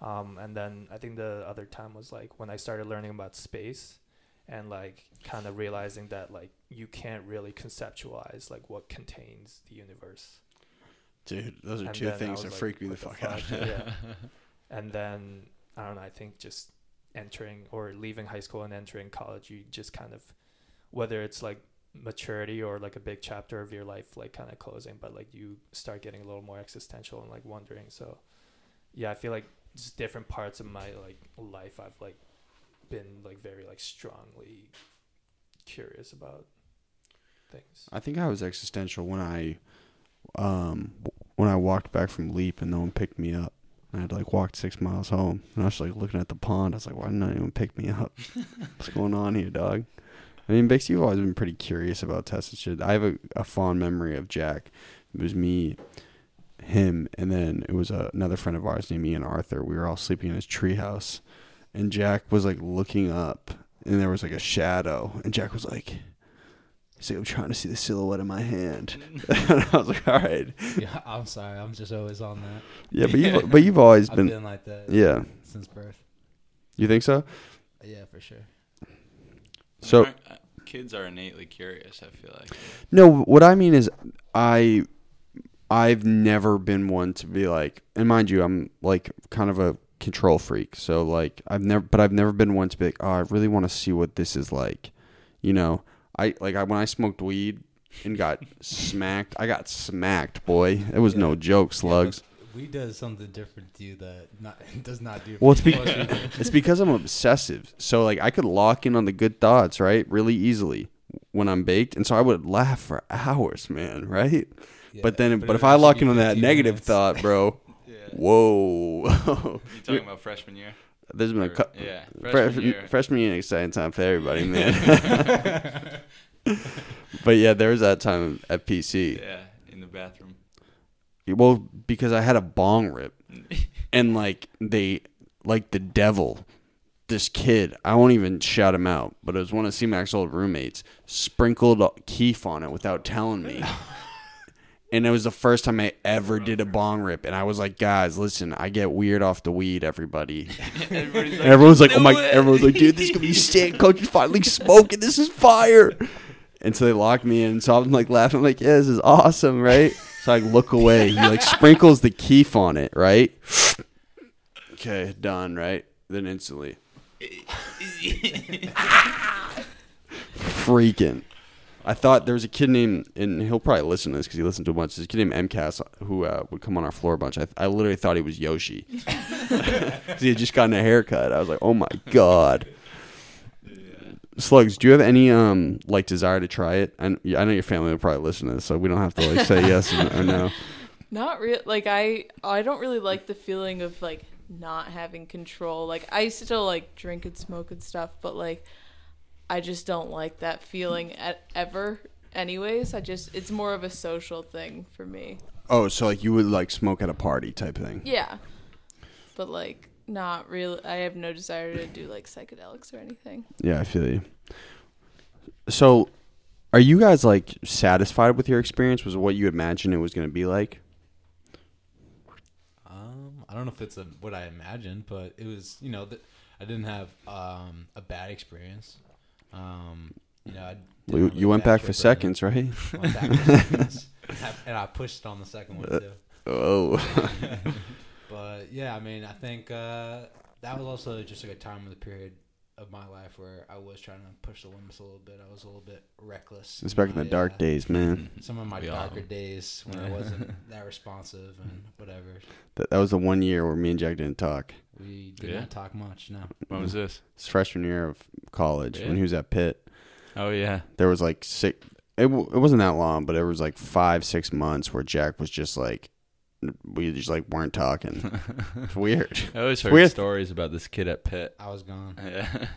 Speaker 4: Um, and then I think the other time was like when I started learning about space and like kind of realizing that like you can't really conceptualize like what contains the universe.
Speaker 5: Dude, those are
Speaker 4: And
Speaker 5: two things that
Speaker 4: like,
Speaker 5: freak me the
Speaker 4: what
Speaker 5: fuck out.
Speaker 4: yeah. And then I don't know, I think just entering or leaving high school and entering college, you just kind of whether it's like maturity or like a big chapter of your life like kind of closing, but like you start getting a little more existential and like wondering. So yeah, I feel like just different parts of my like life I've like been like very like strongly curious about things.
Speaker 5: I think I was existential when I, um, when I walked back from Leap and no one picked me up. I had like walked six miles home, and I was like looking at the pond. I was like, "Why didn't anyone pick me up? What's going on here, dog?" I mean, Bix, you've always been pretty curious about tests and shit. I have a, a fond memory of Jack. It was me, him, and then it was uh, another friend of ours named Ian Arthur. We were all sleeping in his treehouse, and Jack was like looking up, and there was like a shadow, and Jack was like, "He's like, I'm trying to see the silhouette of my hand." and I was like, "All right,
Speaker 3: Yeah, I'm sorry. I'm just always on that.
Speaker 5: yeah, but you've but you've always
Speaker 3: I've
Speaker 5: been,
Speaker 3: been like that
Speaker 5: yeah.
Speaker 3: since birth.
Speaker 5: You think so?
Speaker 3: Yeah, for sure.
Speaker 5: So
Speaker 2: Aren't- uh, kids are innately curious. I feel like.
Speaker 5: no, what I mean is I I've never been one to be like, and mind you, I'm like kind of a control freak. So like I've never, but I've never been one to be like, oh, I really want to see what this is like. You know, I like I when I smoked weed and got smacked. I got smacked, boy. It was no joke, slugs.
Speaker 3: We does something different to you that not does not do.
Speaker 5: Well, it's, be- it's because I'm obsessive. So like I could lock in on the good thoughts, right, really easily when I'm baked, and so I would laugh for hours, man, right?
Speaker 3: Yeah,
Speaker 5: but then, but,
Speaker 3: it
Speaker 5: if I lock in on that negative
Speaker 3: minutes.
Speaker 5: thought, bro, whoa.
Speaker 2: You talking about freshman year?
Speaker 5: There's been a
Speaker 2: Or-
Speaker 5: cou-
Speaker 2: yeah,
Speaker 5: freshman,
Speaker 2: freshman year.
Speaker 5: freshman year, exciting time for everybody, man. but yeah, there was that time at PC.
Speaker 2: Yeah, in the bathroom.
Speaker 5: Well, because I had a bong rip, and like they, like the devil, this kid. I won't even shout him out, but it was one of C Mac's old roommates. Sprinkled Keef on it without telling me. And it was the first time I ever oh, did a bong rip, and I was like, "Guys, listen, I get weird off the weed. Everybody,
Speaker 2: Everybody's
Speaker 5: and everyone's like, "Oh my!"
Speaker 2: it."
Speaker 5: Everyone's like, "Dude, this is gonna be sick. Coach is finally smoking. This is fire." And so they locked me in. So I'm like laughing, I'm like, "Yeah, this is awesome, right?" So I look away. He like sprinkles the keef on it, right? Okay, done, right? Then instantly, freaking. I thought there was a kid named, and he'll probably listen to this because he listened to a bunch. There's a kid named MCAS who uh, would come on our floor a bunch. I, I literally thought he was Yoshi. he had just gotten a haircut. I was like, oh my god. Slugs, do you have any um like desire to try it? And I know your family will probably listen to this, so we don't have to like say yes or no.
Speaker 6: Not real. Like I, I don't really like the feeling of like not having control. Like I still like drink and smoke and stuff, but like I just don't like that feeling at ever. Anyways, I just it's more of a social thing for me.
Speaker 5: Oh, so like you would like smoke at a party type thing?
Speaker 6: Yeah, but like not really. I have no desire to do like psychedelics or anything.
Speaker 5: Yeah, I feel you. So, are you guys like satisfied with your experience? Was it what you imagined it was going to be like?
Speaker 3: Um, I don't know if it's a, what I imagined, but it was. You know, th- I didn't have um, a bad experience. Um, you know,
Speaker 5: You, you went
Speaker 3: bad
Speaker 5: back for seconds, right?
Speaker 3: Went back for seconds, and I pushed on the second one too.
Speaker 5: Oh,
Speaker 3: But yeah, I mean, I think uh, that was also just a time of the period of my life where I was trying to push the limits a little bit. I was a little bit reckless.
Speaker 5: It's back in
Speaker 3: my,
Speaker 5: the dark
Speaker 3: uh,
Speaker 5: days, man.
Speaker 3: Some of my
Speaker 2: We all-
Speaker 3: darker days when I wasn't that responsive and whatever.
Speaker 5: That, that was the one year where me and Jack didn't talk.
Speaker 3: We did
Speaker 2: Yeah.
Speaker 3: not talk much. No.
Speaker 2: When was this?
Speaker 5: His freshman year of college
Speaker 2: Yeah.
Speaker 5: when he was at Pitt.
Speaker 2: Oh yeah.
Speaker 5: There was like six. It, w- it wasn't that long, but it was like five, six months where Jack was just like, we just like weren't talking. It's weird.
Speaker 2: I always heard
Speaker 5: Weird.
Speaker 2: stories about this kid at Pitt.
Speaker 3: I was gone.
Speaker 2: Yeah.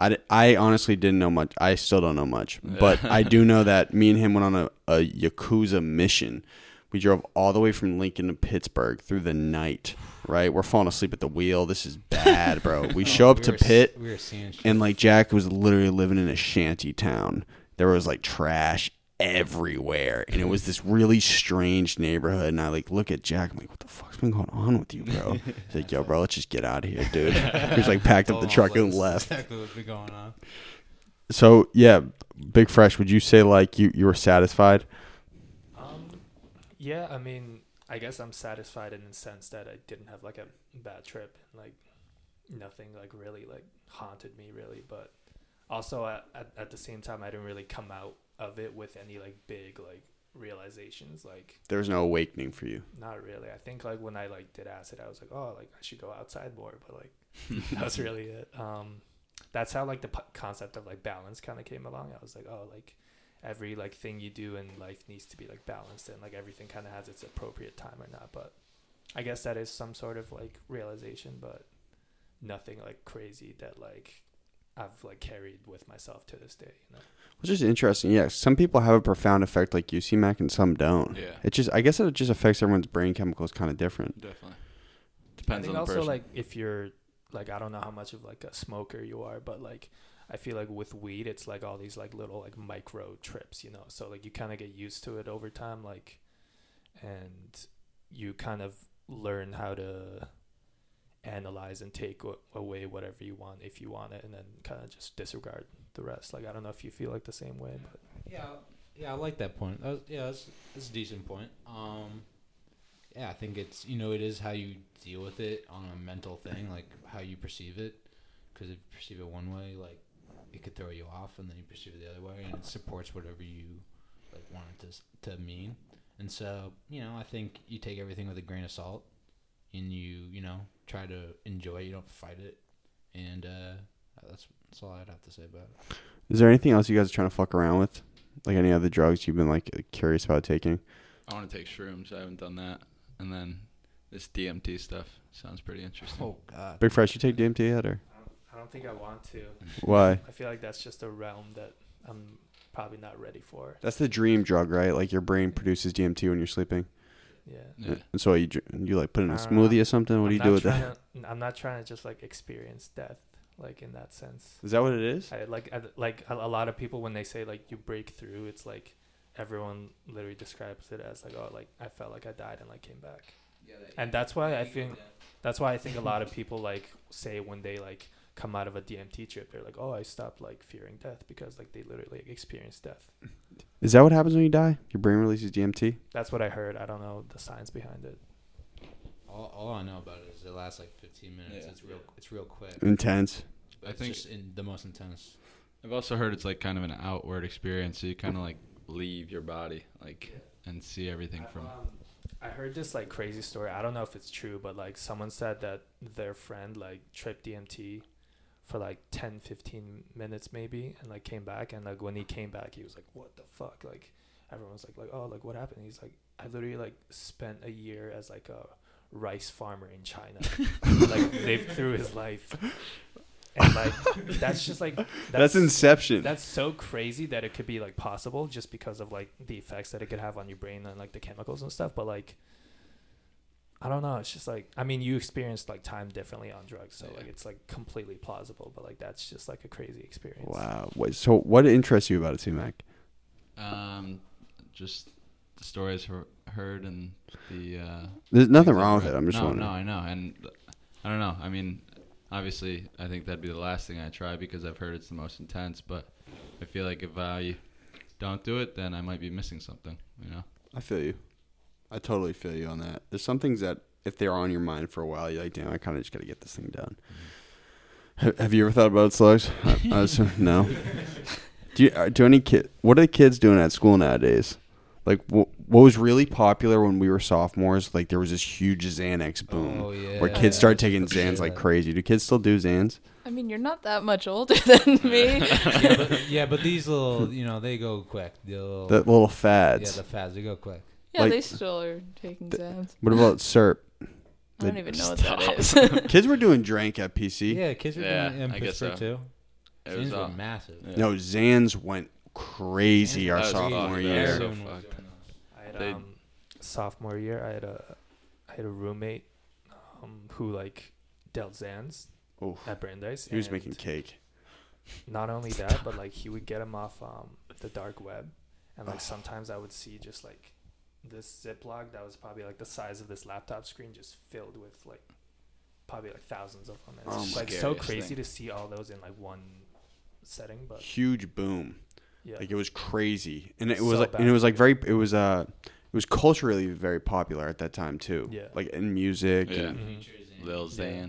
Speaker 5: I, d- I honestly didn't know much. I still don't know much, but I do know that me and him went on a, a Yakuza mission. We drove all the way from Lincoln to Pittsburgh through the night, right? We're falling asleep at the wheel. This is bad, bro. We show up
Speaker 3: We
Speaker 5: to
Speaker 3: were
Speaker 5: Pitt,
Speaker 3: We were seeing
Speaker 5: and like Jack was literally living in a shanty town. There was like trash everywhere, and it was this really strange neighborhood. And I like look at Jack, I'm like, "What the fuck's been going on with you, bro?" He's like, "Yo, bro, let's just get out of here, dude." He's like packed up the truck and left.
Speaker 3: Exactly what's been going on.
Speaker 5: So yeah, Big Fresh. Would you say like you you were satisfied?
Speaker 4: Um, yeah, I mean, I guess I'm satisfied in the sense that I didn't have like a bad trip like nothing like really like haunted me really, but also at, at, at the same time I didn't really come out of it with any like big like realizations like
Speaker 5: There was no awakening for you.
Speaker 4: not really. I think like when I like did acid I was like, "Oh, like I should go outside more," but like that's really it. Um that's how like the p- concept of like balance kind of came along. I was like, "Oh, like every like thing you do in life needs to be like balanced and like everything kind of has its appropriate time or not but i guess that is some sort of like realization but nothing like crazy that like i've like carried with myself to this day you know
Speaker 5: Which is interesting. Yeah, some people have a profound effect like you C Mac, and some don't.
Speaker 2: Yeah.
Speaker 5: It just I guess it just affects everyone's brain chemicals kind of different.
Speaker 2: Definitely.
Speaker 4: Depends i
Speaker 2: Depends
Speaker 4: think
Speaker 2: on the
Speaker 4: also
Speaker 2: person.
Speaker 4: like if you're like i don't know how much of like a smoker you are but like i feel like with weed it's like all these like little like micro trips you know so like you kind of get used to it over time like and you kind of learn how to analyze and take w- away whatever you want if you want it and then kind of just disregard the rest like i don't know if you feel like the same way but
Speaker 3: Yeah, yeah, I like that point. That was, yeah, that's, that's a decent point. Um, yeah, I think it's you know it is how you deal with it on a mental thing, like how you perceive it. Because if you perceive it one way, like it could throw you off, and then you perceive it the other way, and it supports whatever you like want it to to mean. And so you know, I think you take everything with a grain of salt, and you you know try to enjoy. it. You don't fight it, and uh, that's that's all I'd have to say about it.
Speaker 5: Is there anything else you guys are trying to fuck around with? Like any other drugs you've been like curious about taking?
Speaker 2: I want to take shrooms. I haven't done that. And then this DMT stuff sounds pretty interesting.
Speaker 3: Oh God.
Speaker 5: Big Fresh, you take DMT yet or
Speaker 4: i don't think i want to
Speaker 5: why?
Speaker 4: i feel like that's just a realm that i'm probably not ready for
Speaker 5: That's the dream drug, right? Like your brain produces DMT when you're sleeping.
Speaker 4: Yeah
Speaker 2: Yeah.
Speaker 5: And so you dr- you like put it in a
Speaker 4: I don't
Speaker 5: smoothie
Speaker 4: know.
Speaker 5: or something. What do
Speaker 4: I'm
Speaker 5: you do with that?
Speaker 4: to- i'm not trying to just like experience death like in that sense
Speaker 5: Is that what it is?
Speaker 4: I, like I, like a, a lot of people when they say like you break through, it's like everyone literally describes it as like oh like I felt like I died and like came back. Yeah. And that's why I think that's why I think a lot of people like say when they like come out of a DMT trip, they're like oh I stopped like fearing death because like they literally experienced death.
Speaker 5: Is that what happens when you die? Your brain releases DMT.
Speaker 4: That's what I heard. I don't know the science behind it.
Speaker 3: All, all I know about it is it lasts like 15 minutes.
Speaker 2: Yeah.
Speaker 3: it's real. It's real quick.
Speaker 5: Intense.
Speaker 2: I
Speaker 3: It's
Speaker 2: think-
Speaker 3: just in the most intense.
Speaker 2: I've also heard it's like kind of an outward experience. So you kind of like leave your body, like, and see everything from.
Speaker 4: Um, I heard this like crazy story. I don't know if it's true, but like someone said that their friend like tripped DMT for like 10 15 minutes maybe and like came back and like when he came back he was like what the fuck? Like everyone's like like oh like what happened? He's like I literally like spent a year as like a rice farmer in China. Like lived through his life. And like that's just like
Speaker 5: That's, Inception.
Speaker 4: that's so crazy that it could be like possible just because of like the effects that it could have on your brain and like the chemicals and stuff but like i don't know it's just like i mean you experienced like time differently on drugs so like it's like completely plausible but like that's just like a crazy experience
Speaker 5: wow. What, so what interests you about it, C Mac?
Speaker 2: Um, just the stories he- heard and the. Uh,
Speaker 5: There's nothing wrong with it. I'm just
Speaker 2: no,
Speaker 5: wondering.
Speaker 2: No, I know, and I don't know. I mean, obviously, I think that'd be the last thing I try because I've heard it's the most intense. But I feel like if I don't do it, then I might be missing something. You know.
Speaker 5: I feel you. I totally feel you on that. There's some things that if they're on your mind for a while, you're like, damn, I kind of just got to get this thing done. Ha- Have you ever thought about slugs? I- I was- no. Do you uh, do any kid? What are the kids doing at school nowadays? Like wh- what was really popular when we were sophomores? Like there was this huge Xanax boom
Speaker 3: Oh, yeah.
Speaker 5: where kids started taking
Speaker 3: for.
Speaker 5: Xans like crazy. Do kids still do Xans?
Speaker 6: I mean, you're not that much older than me.
Speaker 3: yeah, but, yeah, but these little, you know, they go quick. The little,
Speaker 5: The little
Speaker 3: yeah,
Speaker 5: fads.
Speaker 3: the fads, they go quick.
Speaker 6: Yeah,
Speaker 5: Like-
Speaker 6: they still are taking Xans.
Speaker 5: what about syrup?
Speaker 6: I don't even know what that is.
Speaker 5: Kids were doing drank at PC.
Speaker 3: Yeah, kids are
Speaker 2: Yeah,
Speaker 3: doing it in
Speaker 2: I guess
Speaker 3: Pittsburgh
Speaker 2: so.
Speaker 3: too.
Speaker 2: It
Speaker 3: Things
Speaker 2: was
Speaker 3: were
Speaker 2: all,
Speaker 3: massive.
Speaker 2: yeah.
Speaker 5: No, Xans went crazy
Speaker 3: Xans
Speaker 5: our
Speaker 2: That was
Speaker 5: sophomore
Speaker 2: fucked.
Speaker 5: year.
Speaker 2: So
Speaker 3: was
Speaker 2: fucked.
Speaker 3: doing those.
Speaker 4: I had,
Speaker 2: They-
Speaker 4: um, sophomore year, I had a, I had a roommate, um, who like dealt Xans
Speaker 5: Oof.
Speaker 4: at Brandeis.
Speaker 5: He was making cake.
Speaker 4: Not only that, but like he would get them off um the dark web, and like sometimes I would see just like this Ziploc that was probably like the size of this laptop screen, just filled with like probably like thousands of them. And
Speaker 5: Oh
Speaker 4: it's like so crazy
Speaker 2: thing.
Speaker 4: to see all those in like one setting, but
Speaker 5: Huge boom.
Speaker 4: yeah.
Speaker 5: Like it was crazy, and it
Speaker 4: So
Speaker 5: was like,
Speaker 4: bad
Speaker 5: and it was like very. It was uh, it was culturally very popular at that time too.
Speaker 4: Yeah.
Speaker 5: Like in music,
Speaker 2: Yeah.
Speaker 5: and
Speaker 4: Mhm.
Speaker 2: Lil
Speaker 4: Yeah.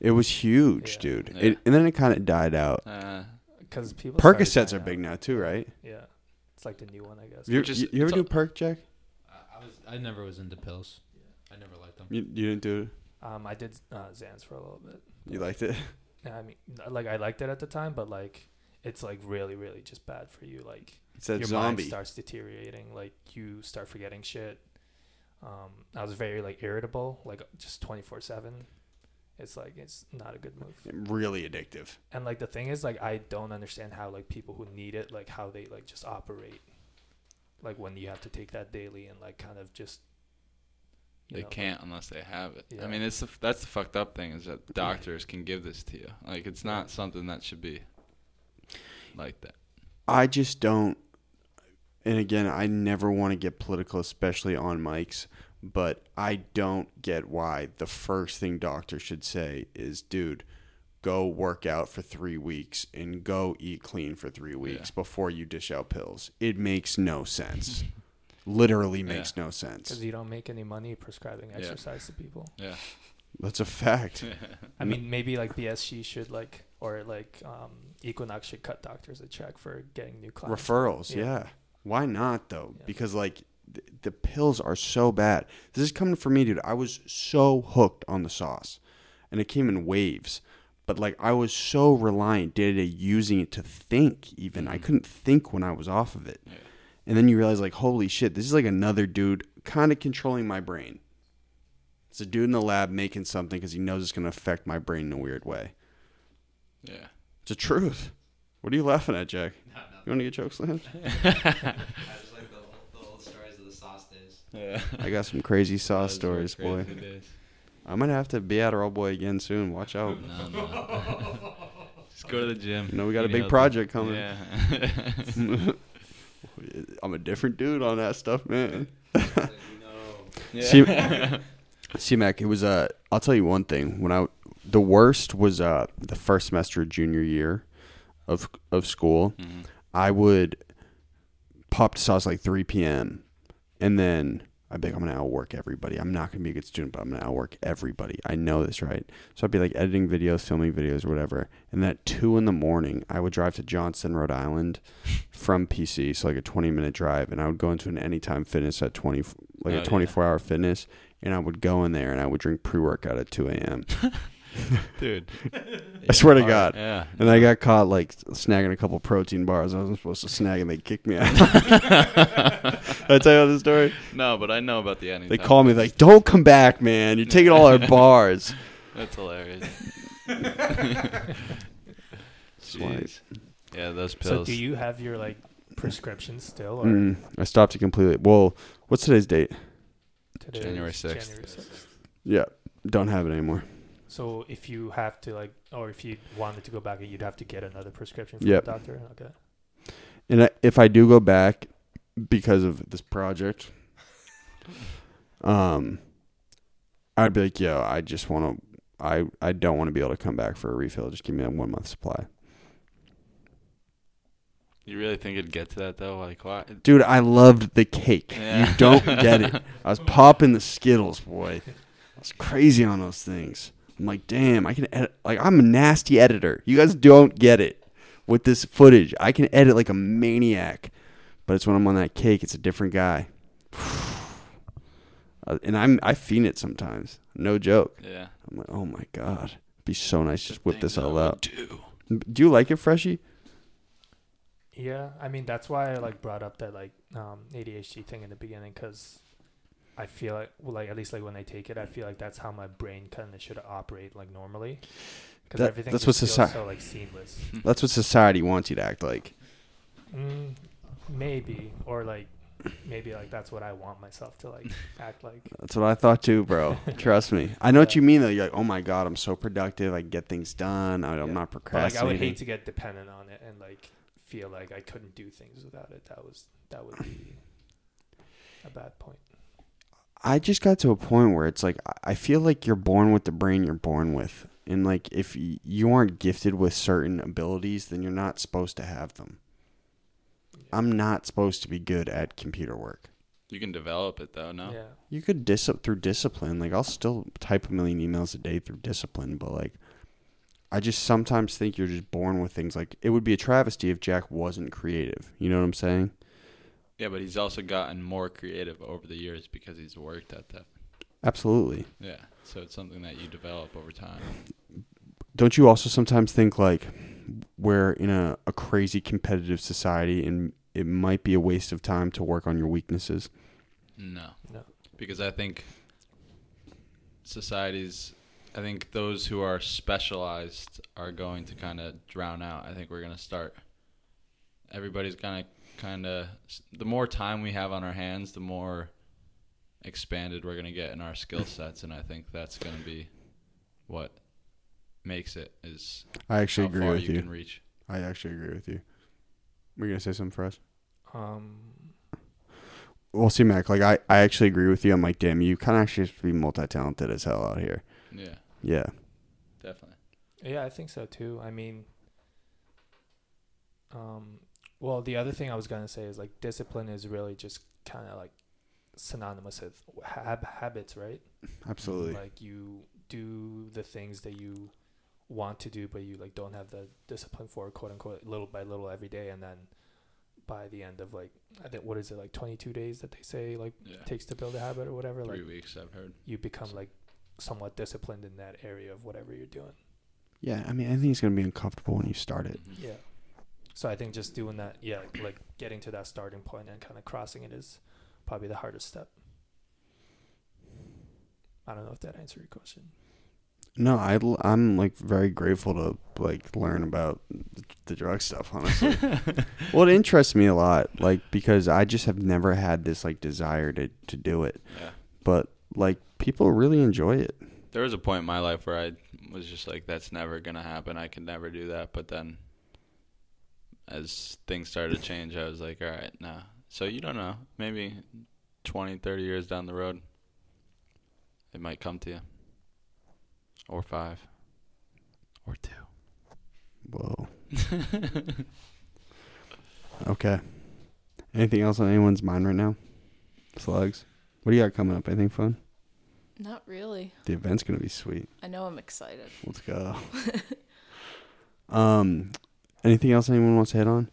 Speaker 5: It was huge,
Speaker 4: Yeah.
Speaker 5: dude.
Speaker 2: Yeah.
Speaker 5: It, and then it kind of died out.
Speaker 2: Uh,
Speaker 4: Because people started
Speaker 5: Percocets are big
Speaker 4: out.
Speaker 5: now too, right?
Speaker 4: Yeah, it's like the new one, I guess.
Speaker 5: You,
Speaker 2: Which is-
Speaker 5: you, you ever do
Speaker 2: a-
Speaker 5: perk, Jack?
Speaker 3: I, I was, I never was into pills. I never liked them.
Speaker 5: You, you didn't do it.
Speaker 4: Um, I did uh, Xans for a little bit.
Speaker 5: You liked it.
Speaker 4: Yeah, I mean, like I liked it at the time, but like it's like really, really just bad for you. Like
Speaker 5: It's that
Speaker 4: your
Speaker 5: zombie.
Speaker 4: mind starts deteriorating. Like you start forgetting shit. Um, I was very like irritable, like just twenty four seven. It's like it's not a good move.
Speaker 5: Really addictive.
Speaker 4: And like the thing is, like I don't understand how like people who need it, like how they like just operate. Like when you have to take that daily and like kind of just. you
Speaker 2: they
Speaker 4: know,
Speaker 2: can't unless they have it.
Speaker 4: Yeah.
Speaker 2: I mean, it's the, that's the fucked up thing is that doctors can give this to you. Like, it's not something that should be like that.
Speaker 5: I just don't. And again, I never want to get political, especially on mics. But I don't get why the first thing doctors should say is, "Dude, go work out for three weeks and go eat clean for three weeks before you dish out pills." It makes no sense. Literally makes no sense.
Speaker 4: Because you don't make any money prescribing
Speaker 2: Yeah.
Speaker 4: exercise to people.
Speaker 2: Yeah.
Speaker 5: That's a fact.
Speaker 4: I mean, maybe like BSG should like, or like um, Equinox should cut doctors a check for getting new clients.
Speaker 5: Referrals,
Speaker 4: Yeah.
Speaker 5: yeah. Why not though?
Speaker 4: Yeah.
Speaker 5: Because like th- the pills are so bad. This is coming for me, dude. I was so hooked on the sauce, and it came in waves. But like I was so reliant day to day using it to think. Even I
Speaker 2: Mhm.
Speaker 5: couldn't think when I was off of it.
Speaker 2: Yeah.
Speaker 5: And then you realize like, holy shit, this is like another dude kind of controlling my brain. It's a dude in the lab making something because he knows it's gonna affect my brain in a weird way.
Speaker 2: Yeah.
Speaker 5: It's the truth. What are you laughing at, Jack? You want to get choke slammed?
Speaker 3: I just like the, the old stories of the sauce days.
Speaker 2: Yeah.
Speaker 5: I got some crazy sauce
Speaker 2: Those were
Speaker 5: stories, boy.
Speaker 2: Crazy days.
Speaker 5: I might have to be at Adderall boy again soon. Watch out.
Speaker 2: No, no. Just go to the gym.
Speaker 5: You know we got a
Speaker 2: Eat
Speaker 5: big
Speaker 2: healthy.
Speaker 5: project coming.
Speaker 2: Yeah.
Speaker 5: I'm a different dude on that stuff, man.
Speaker 2: yeah.
Speaker 5: See- Mac, it was uh I'll tell you one thing. When I the worst was uh the first semester of junior year of of school.
Speaker 2: Mhm.
Speaker 5: I would pop to sauce like 3 p.m. and then I'd be like, I'm gonna outwork everybody. I'm not gonna be a good student, but I'm gonna outwork everybody. I know this, right? So I'd be like editing videos, filming videos, whatever. And then at two in the morning, I would drive to Johnston, Rhode Island, from PC, so like a 20 minute drive, and I would go into an Anytime Fitness at 20, like
Speaker 2: Oh,
Speaker 5: a
Speaker 2: yeah.
Speaker 5: 24 hour fitness, and I would go in there and I would drink pre workout at 2 a.m.
Speaker 2: Dude.
Speaker 5: I swear to God.
Speaker 2: Yeah.
Speaker 5: And I got caught like snagging a couple protein bars. I wasn't supposed to snag, and they kicked me out. I tell you the story?
Speaker 2: No, but I know about the anytime.
Speaker 5: They called me like, "Don't come back, man! You're taking all our bars."
Speaker 2: That's hilarious.
Speaker 5: Swipe.
Speaker 2: Jeez. Yeah, those pills.
Speaker 4: So
Speaker 2: pills.
Speaker 4: do you have your like prescription still, or
Speaker 5: Mm, I stopped it completely. Well, what's today's date?
Speaker 4: today?
Speaker 2: January 6th.
Speaker 4: January 6th.
Speaker 5: Yeah, don't have it anymore.
Speaker 4: So if you have to like, or if you wanted to go back, you'd have to get another prescription from
Speaker 5: Yep.
Speaker 4: the doctor. Okay.
Speaker 5: And I, if I do go back because of this project, um, I'd be like, "Yo, I just want to. I I don't want to be able to come back for a refill. Just give me a one month supply."
Speaker 2: You really think it'd get to that though? Like why?
Speaker 5: Dude, I loved the cake.
Speaker 2: Yeah.
Speaker 5: You don't get it. I was popping the Skittles, boy. I was crazy on those things. I'm like, damn, I can edit. Like, I'm a nasty editor. You guys don't get it with this footage. I can edit like a maniac, but it's when I'm on that cake, it's a different guy. Uh, and I'm I fiend it sometimes. No joke.
Speaker 2: Yeah.
Speaker 5: I'm like, oh my god, It'd be so nice. Just whip this all
Speaker 2: would
Speaker 5: out.
Speaker 2: Do.
Speaker 5: Do you like it, Freshie?
Speaker 4: Yeah, I mean that's why I like brought up that like um, ADHD thing in the beginning because I feel like well, like at least like when I take it, I feel like that's how my brain kind of should operate like normally. Because
Speaker 5: That-
Speaker 4: everything
Speaker 5: that's what
Speaker 4: feels
Speaker 5: soci-
Speaker 4: so like seamless.
Speaker 5: That's what society wants you to act like.
Speaker 4: Mm, maybe or like maybe like that's what I want myself to like act like.
Speaker 5: That's what I thought too, bro. Trust me. I know what you mean though. You're like, oh my god, I'm so productive. I get things done. I, I'm
Speaker 4: Yeah.
Speaker 5: not
Speaker 4: But like
Speaker 5: procrastinating.
Speaker 4: I would hate to get dependent on it and like feel like I couldn't do things without it. That was that would be a bad point.
Speaker 5: I just got to a point where it's like I- I feel like you're born with the brain you're born with, and like if you aren't gifted with certain abilities, then you're not supposed to have them. I'm not supposed to be good at computer work.
Speaker 2: You can develop it though, no?
Speaker 4: Yeah.
Speaker 5: You could dis through discipline. Like I'll still type a million emails a day through discipline, but like I just sometimes think you're just born with things. Like it would be a travesty if Jack wasn't creative. You know what I'm saying?
Speaker 2: Yeah, but he's also gotten more creative over the years because he's worked at that.
Speaker 5: Absolutely.
Speaker 2: Yeah. So it's something that you develop over time.
Speaker 5: Don't you also sometimes think like we're in a, a crazy competitive society and it might be a waste of time to work on your weaknesses?
Speaker 2: No.
Speaker 4: No.
Speaker 2: Because I think societies I think those who are specialized are going to kind of drown out. I think we're going to start everybody's going to kind of the more time we have on our hands, the more expanded we're going to get in our skill sets and I think that's going to be what makes it is
Speaker 5: I actually
Speaker 2: how
Speaker 5: agree
Speaker 2: far
Speaker 5: with
Speaker 2: you,
Speaker 5: you.
Speaker 2: can reach.
Speaker 5: I actually agree with you. Were you gonna say something for us?
Speaker 4: Um.
Speaker 5: Well, C Mac, like I, I actually agree with you. I'm like, damn, you kind of actually have to be multi-talented as hell out here.
Speaker 2: Yeah,
Speaker 5: Yeah.
Speaker 2: definitely.
Speaker 4: Yeah, I think so too. I mean, um, well, the other thing I was gonna say is like discipline is really just kind of like synonymous with hab- habits, right?
Speaker 5: Absolutely.
Speaker 4: Like you do the things that you want to do, but you like don't have the discipline for, quote unquote, little by little every day, and then by the end of like I think what is it like 22 days that they say like
Speaker 2: Yeah.
Speaker 4: takes to build a habit or whatever,
Speaker 2: Three
Speaker 4: like
Speaker 2: weeks I've heard.
Speaker 4: you become like somewhat disciplined in that area of whatever you're doing.
Speaker 5: yeah, I mean, I think it's gonna be uncomfortable when you start it.
Speaker 2: Mhm.
Speaker 4: Yeah. So I think just doing that, yeah, like getting to that starting point and kind of crossing it is probably the hardest step. I don't know if that answered your question.
Speaker 5: No, I, am like very grateful to like learn about the drug stuff. Honestly, well, it interests me a lot, like because I just have never had this like desire to to do it,
Speaker 2: Yeah.
Speaker 5: but like people really enjoy it.
Speaker 2: There was a point in my life where I was just like, that's never going to happen. I could never do that. But then as things started to change, I was like, all right, nah. So you don't know. Maybe 20, 30 years down the road, it might come to you. Or five. Or two.
Speaker 5: Whoa. okay. Anything else on anyone's mind right now? Slugs. What do you got coming up? Anything fun?
Speaker 6: Not really.
Speaker 5: The event's gonna be sweet.
Speaker 6: I know I'm excited.
Speaker 5: Let's go. um, anything else anyone wants to hit on?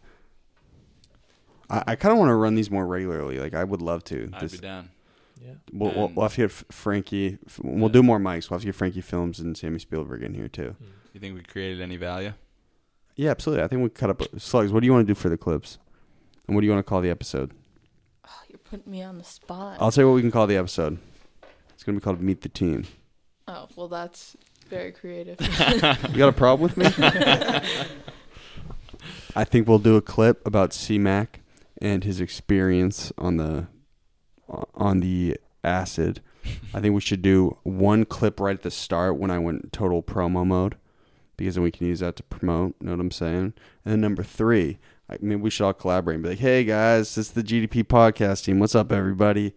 Speaker 5: I, I kind of want to run these more regularly. Like I would love to.
Speaker 2: I'd
Speaker 5: This,
Speaker 2: be down.
Speaker 4: Yeah.
Speaker 5: we'll, we'll, we'll have to get Frankie. We'll
Speaker 2: Yeah.
Speaker 5: do more mics. We'll have to get Frankie Films and Sammy Spielberg in here too.
Speaker 4: Mm.
Speaker 2: You think we created any value?
Speaker 5: Yeah, absolutely. I think we cut up slugs. What do you want to do for the clips? And what do you want to call the episode?
Speaker 6: Oh, you're putting me on the spot.
Speaker 5: I'll tell you what we can call the episode. It's gonna be called Meet the Team.
Speaker 6: oh, well, that's very creative.
Speaker 5: You got a problem with me? I think we'll do a clip about C-Mac and his experience on the on the acid. I think we should do one clip right at the start when I went total promo mode, because then we can use that to promote. Know what I'm saying? And then number three, I mean, we should all collaborate and be like, "Hey guys, this is the GDP podcast team. What's up, everybody?"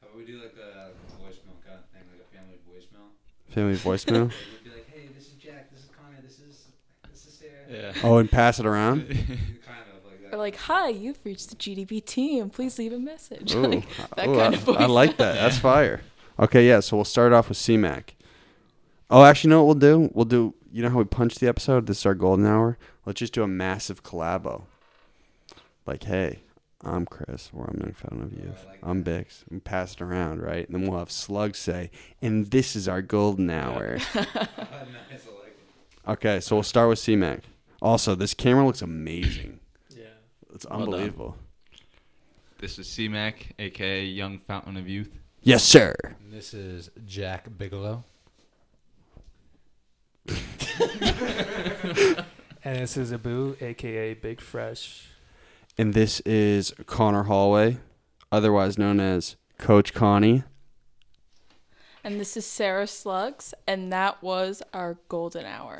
Speaker 3: How about we do like a voicemail kind of thing, like a family voicemail?
Speaker 5: Family voicemail.
Speaker 3: We'd be like, hey, this is Jack, this is Conor, this is this is Sarah.
Speaker 2: Yeah.
Speaker 5: Oh, and pass it around.
Speaker 3: kind of like
Speaker 6: or like, hi, you've reached the GDP team. Please leave a message.
Speaker 5: Ooh,
Speaker 6: like, that
Speaker 5: ooh,
Speaker 6: kind
Speaker 5: I,
Speaker 6: of voice.
Speaker 5: I like that. That's fire. Okay, yeah. So we'll start off with C-Mac. Oh, actually, you know what we'll do? We'll do. You know how we punch the episode? This is our golden hour. Let's just do a massive collabo. Like, hey, I'm Chris, or oh, I'm Young Fountain of Youth. I'm Bixx. We pass it around, right? And then we'll have Slug say, and this is our golden hour. Okay, so we'll start with C-Mac. Also, this camera looks amazing.
Speaker 4: Yeah.
Speaker 5: It's
Speaker 2: Well done.
Speaker 5: unbelievable.
Speaker 2: This is C-Mac, aka Young Fountain of Youth.
Speaker 5: Yes, sir.
Speaker 3: And this is Jack Bigelow.
Speaker 4: And this is Abu, aka Big Fresh.
Speaker 5: And this is Conor Holway, otherwise known as Coach Connie.
Speaker 6: And this is Sarah Slugs, and that was our golden hour.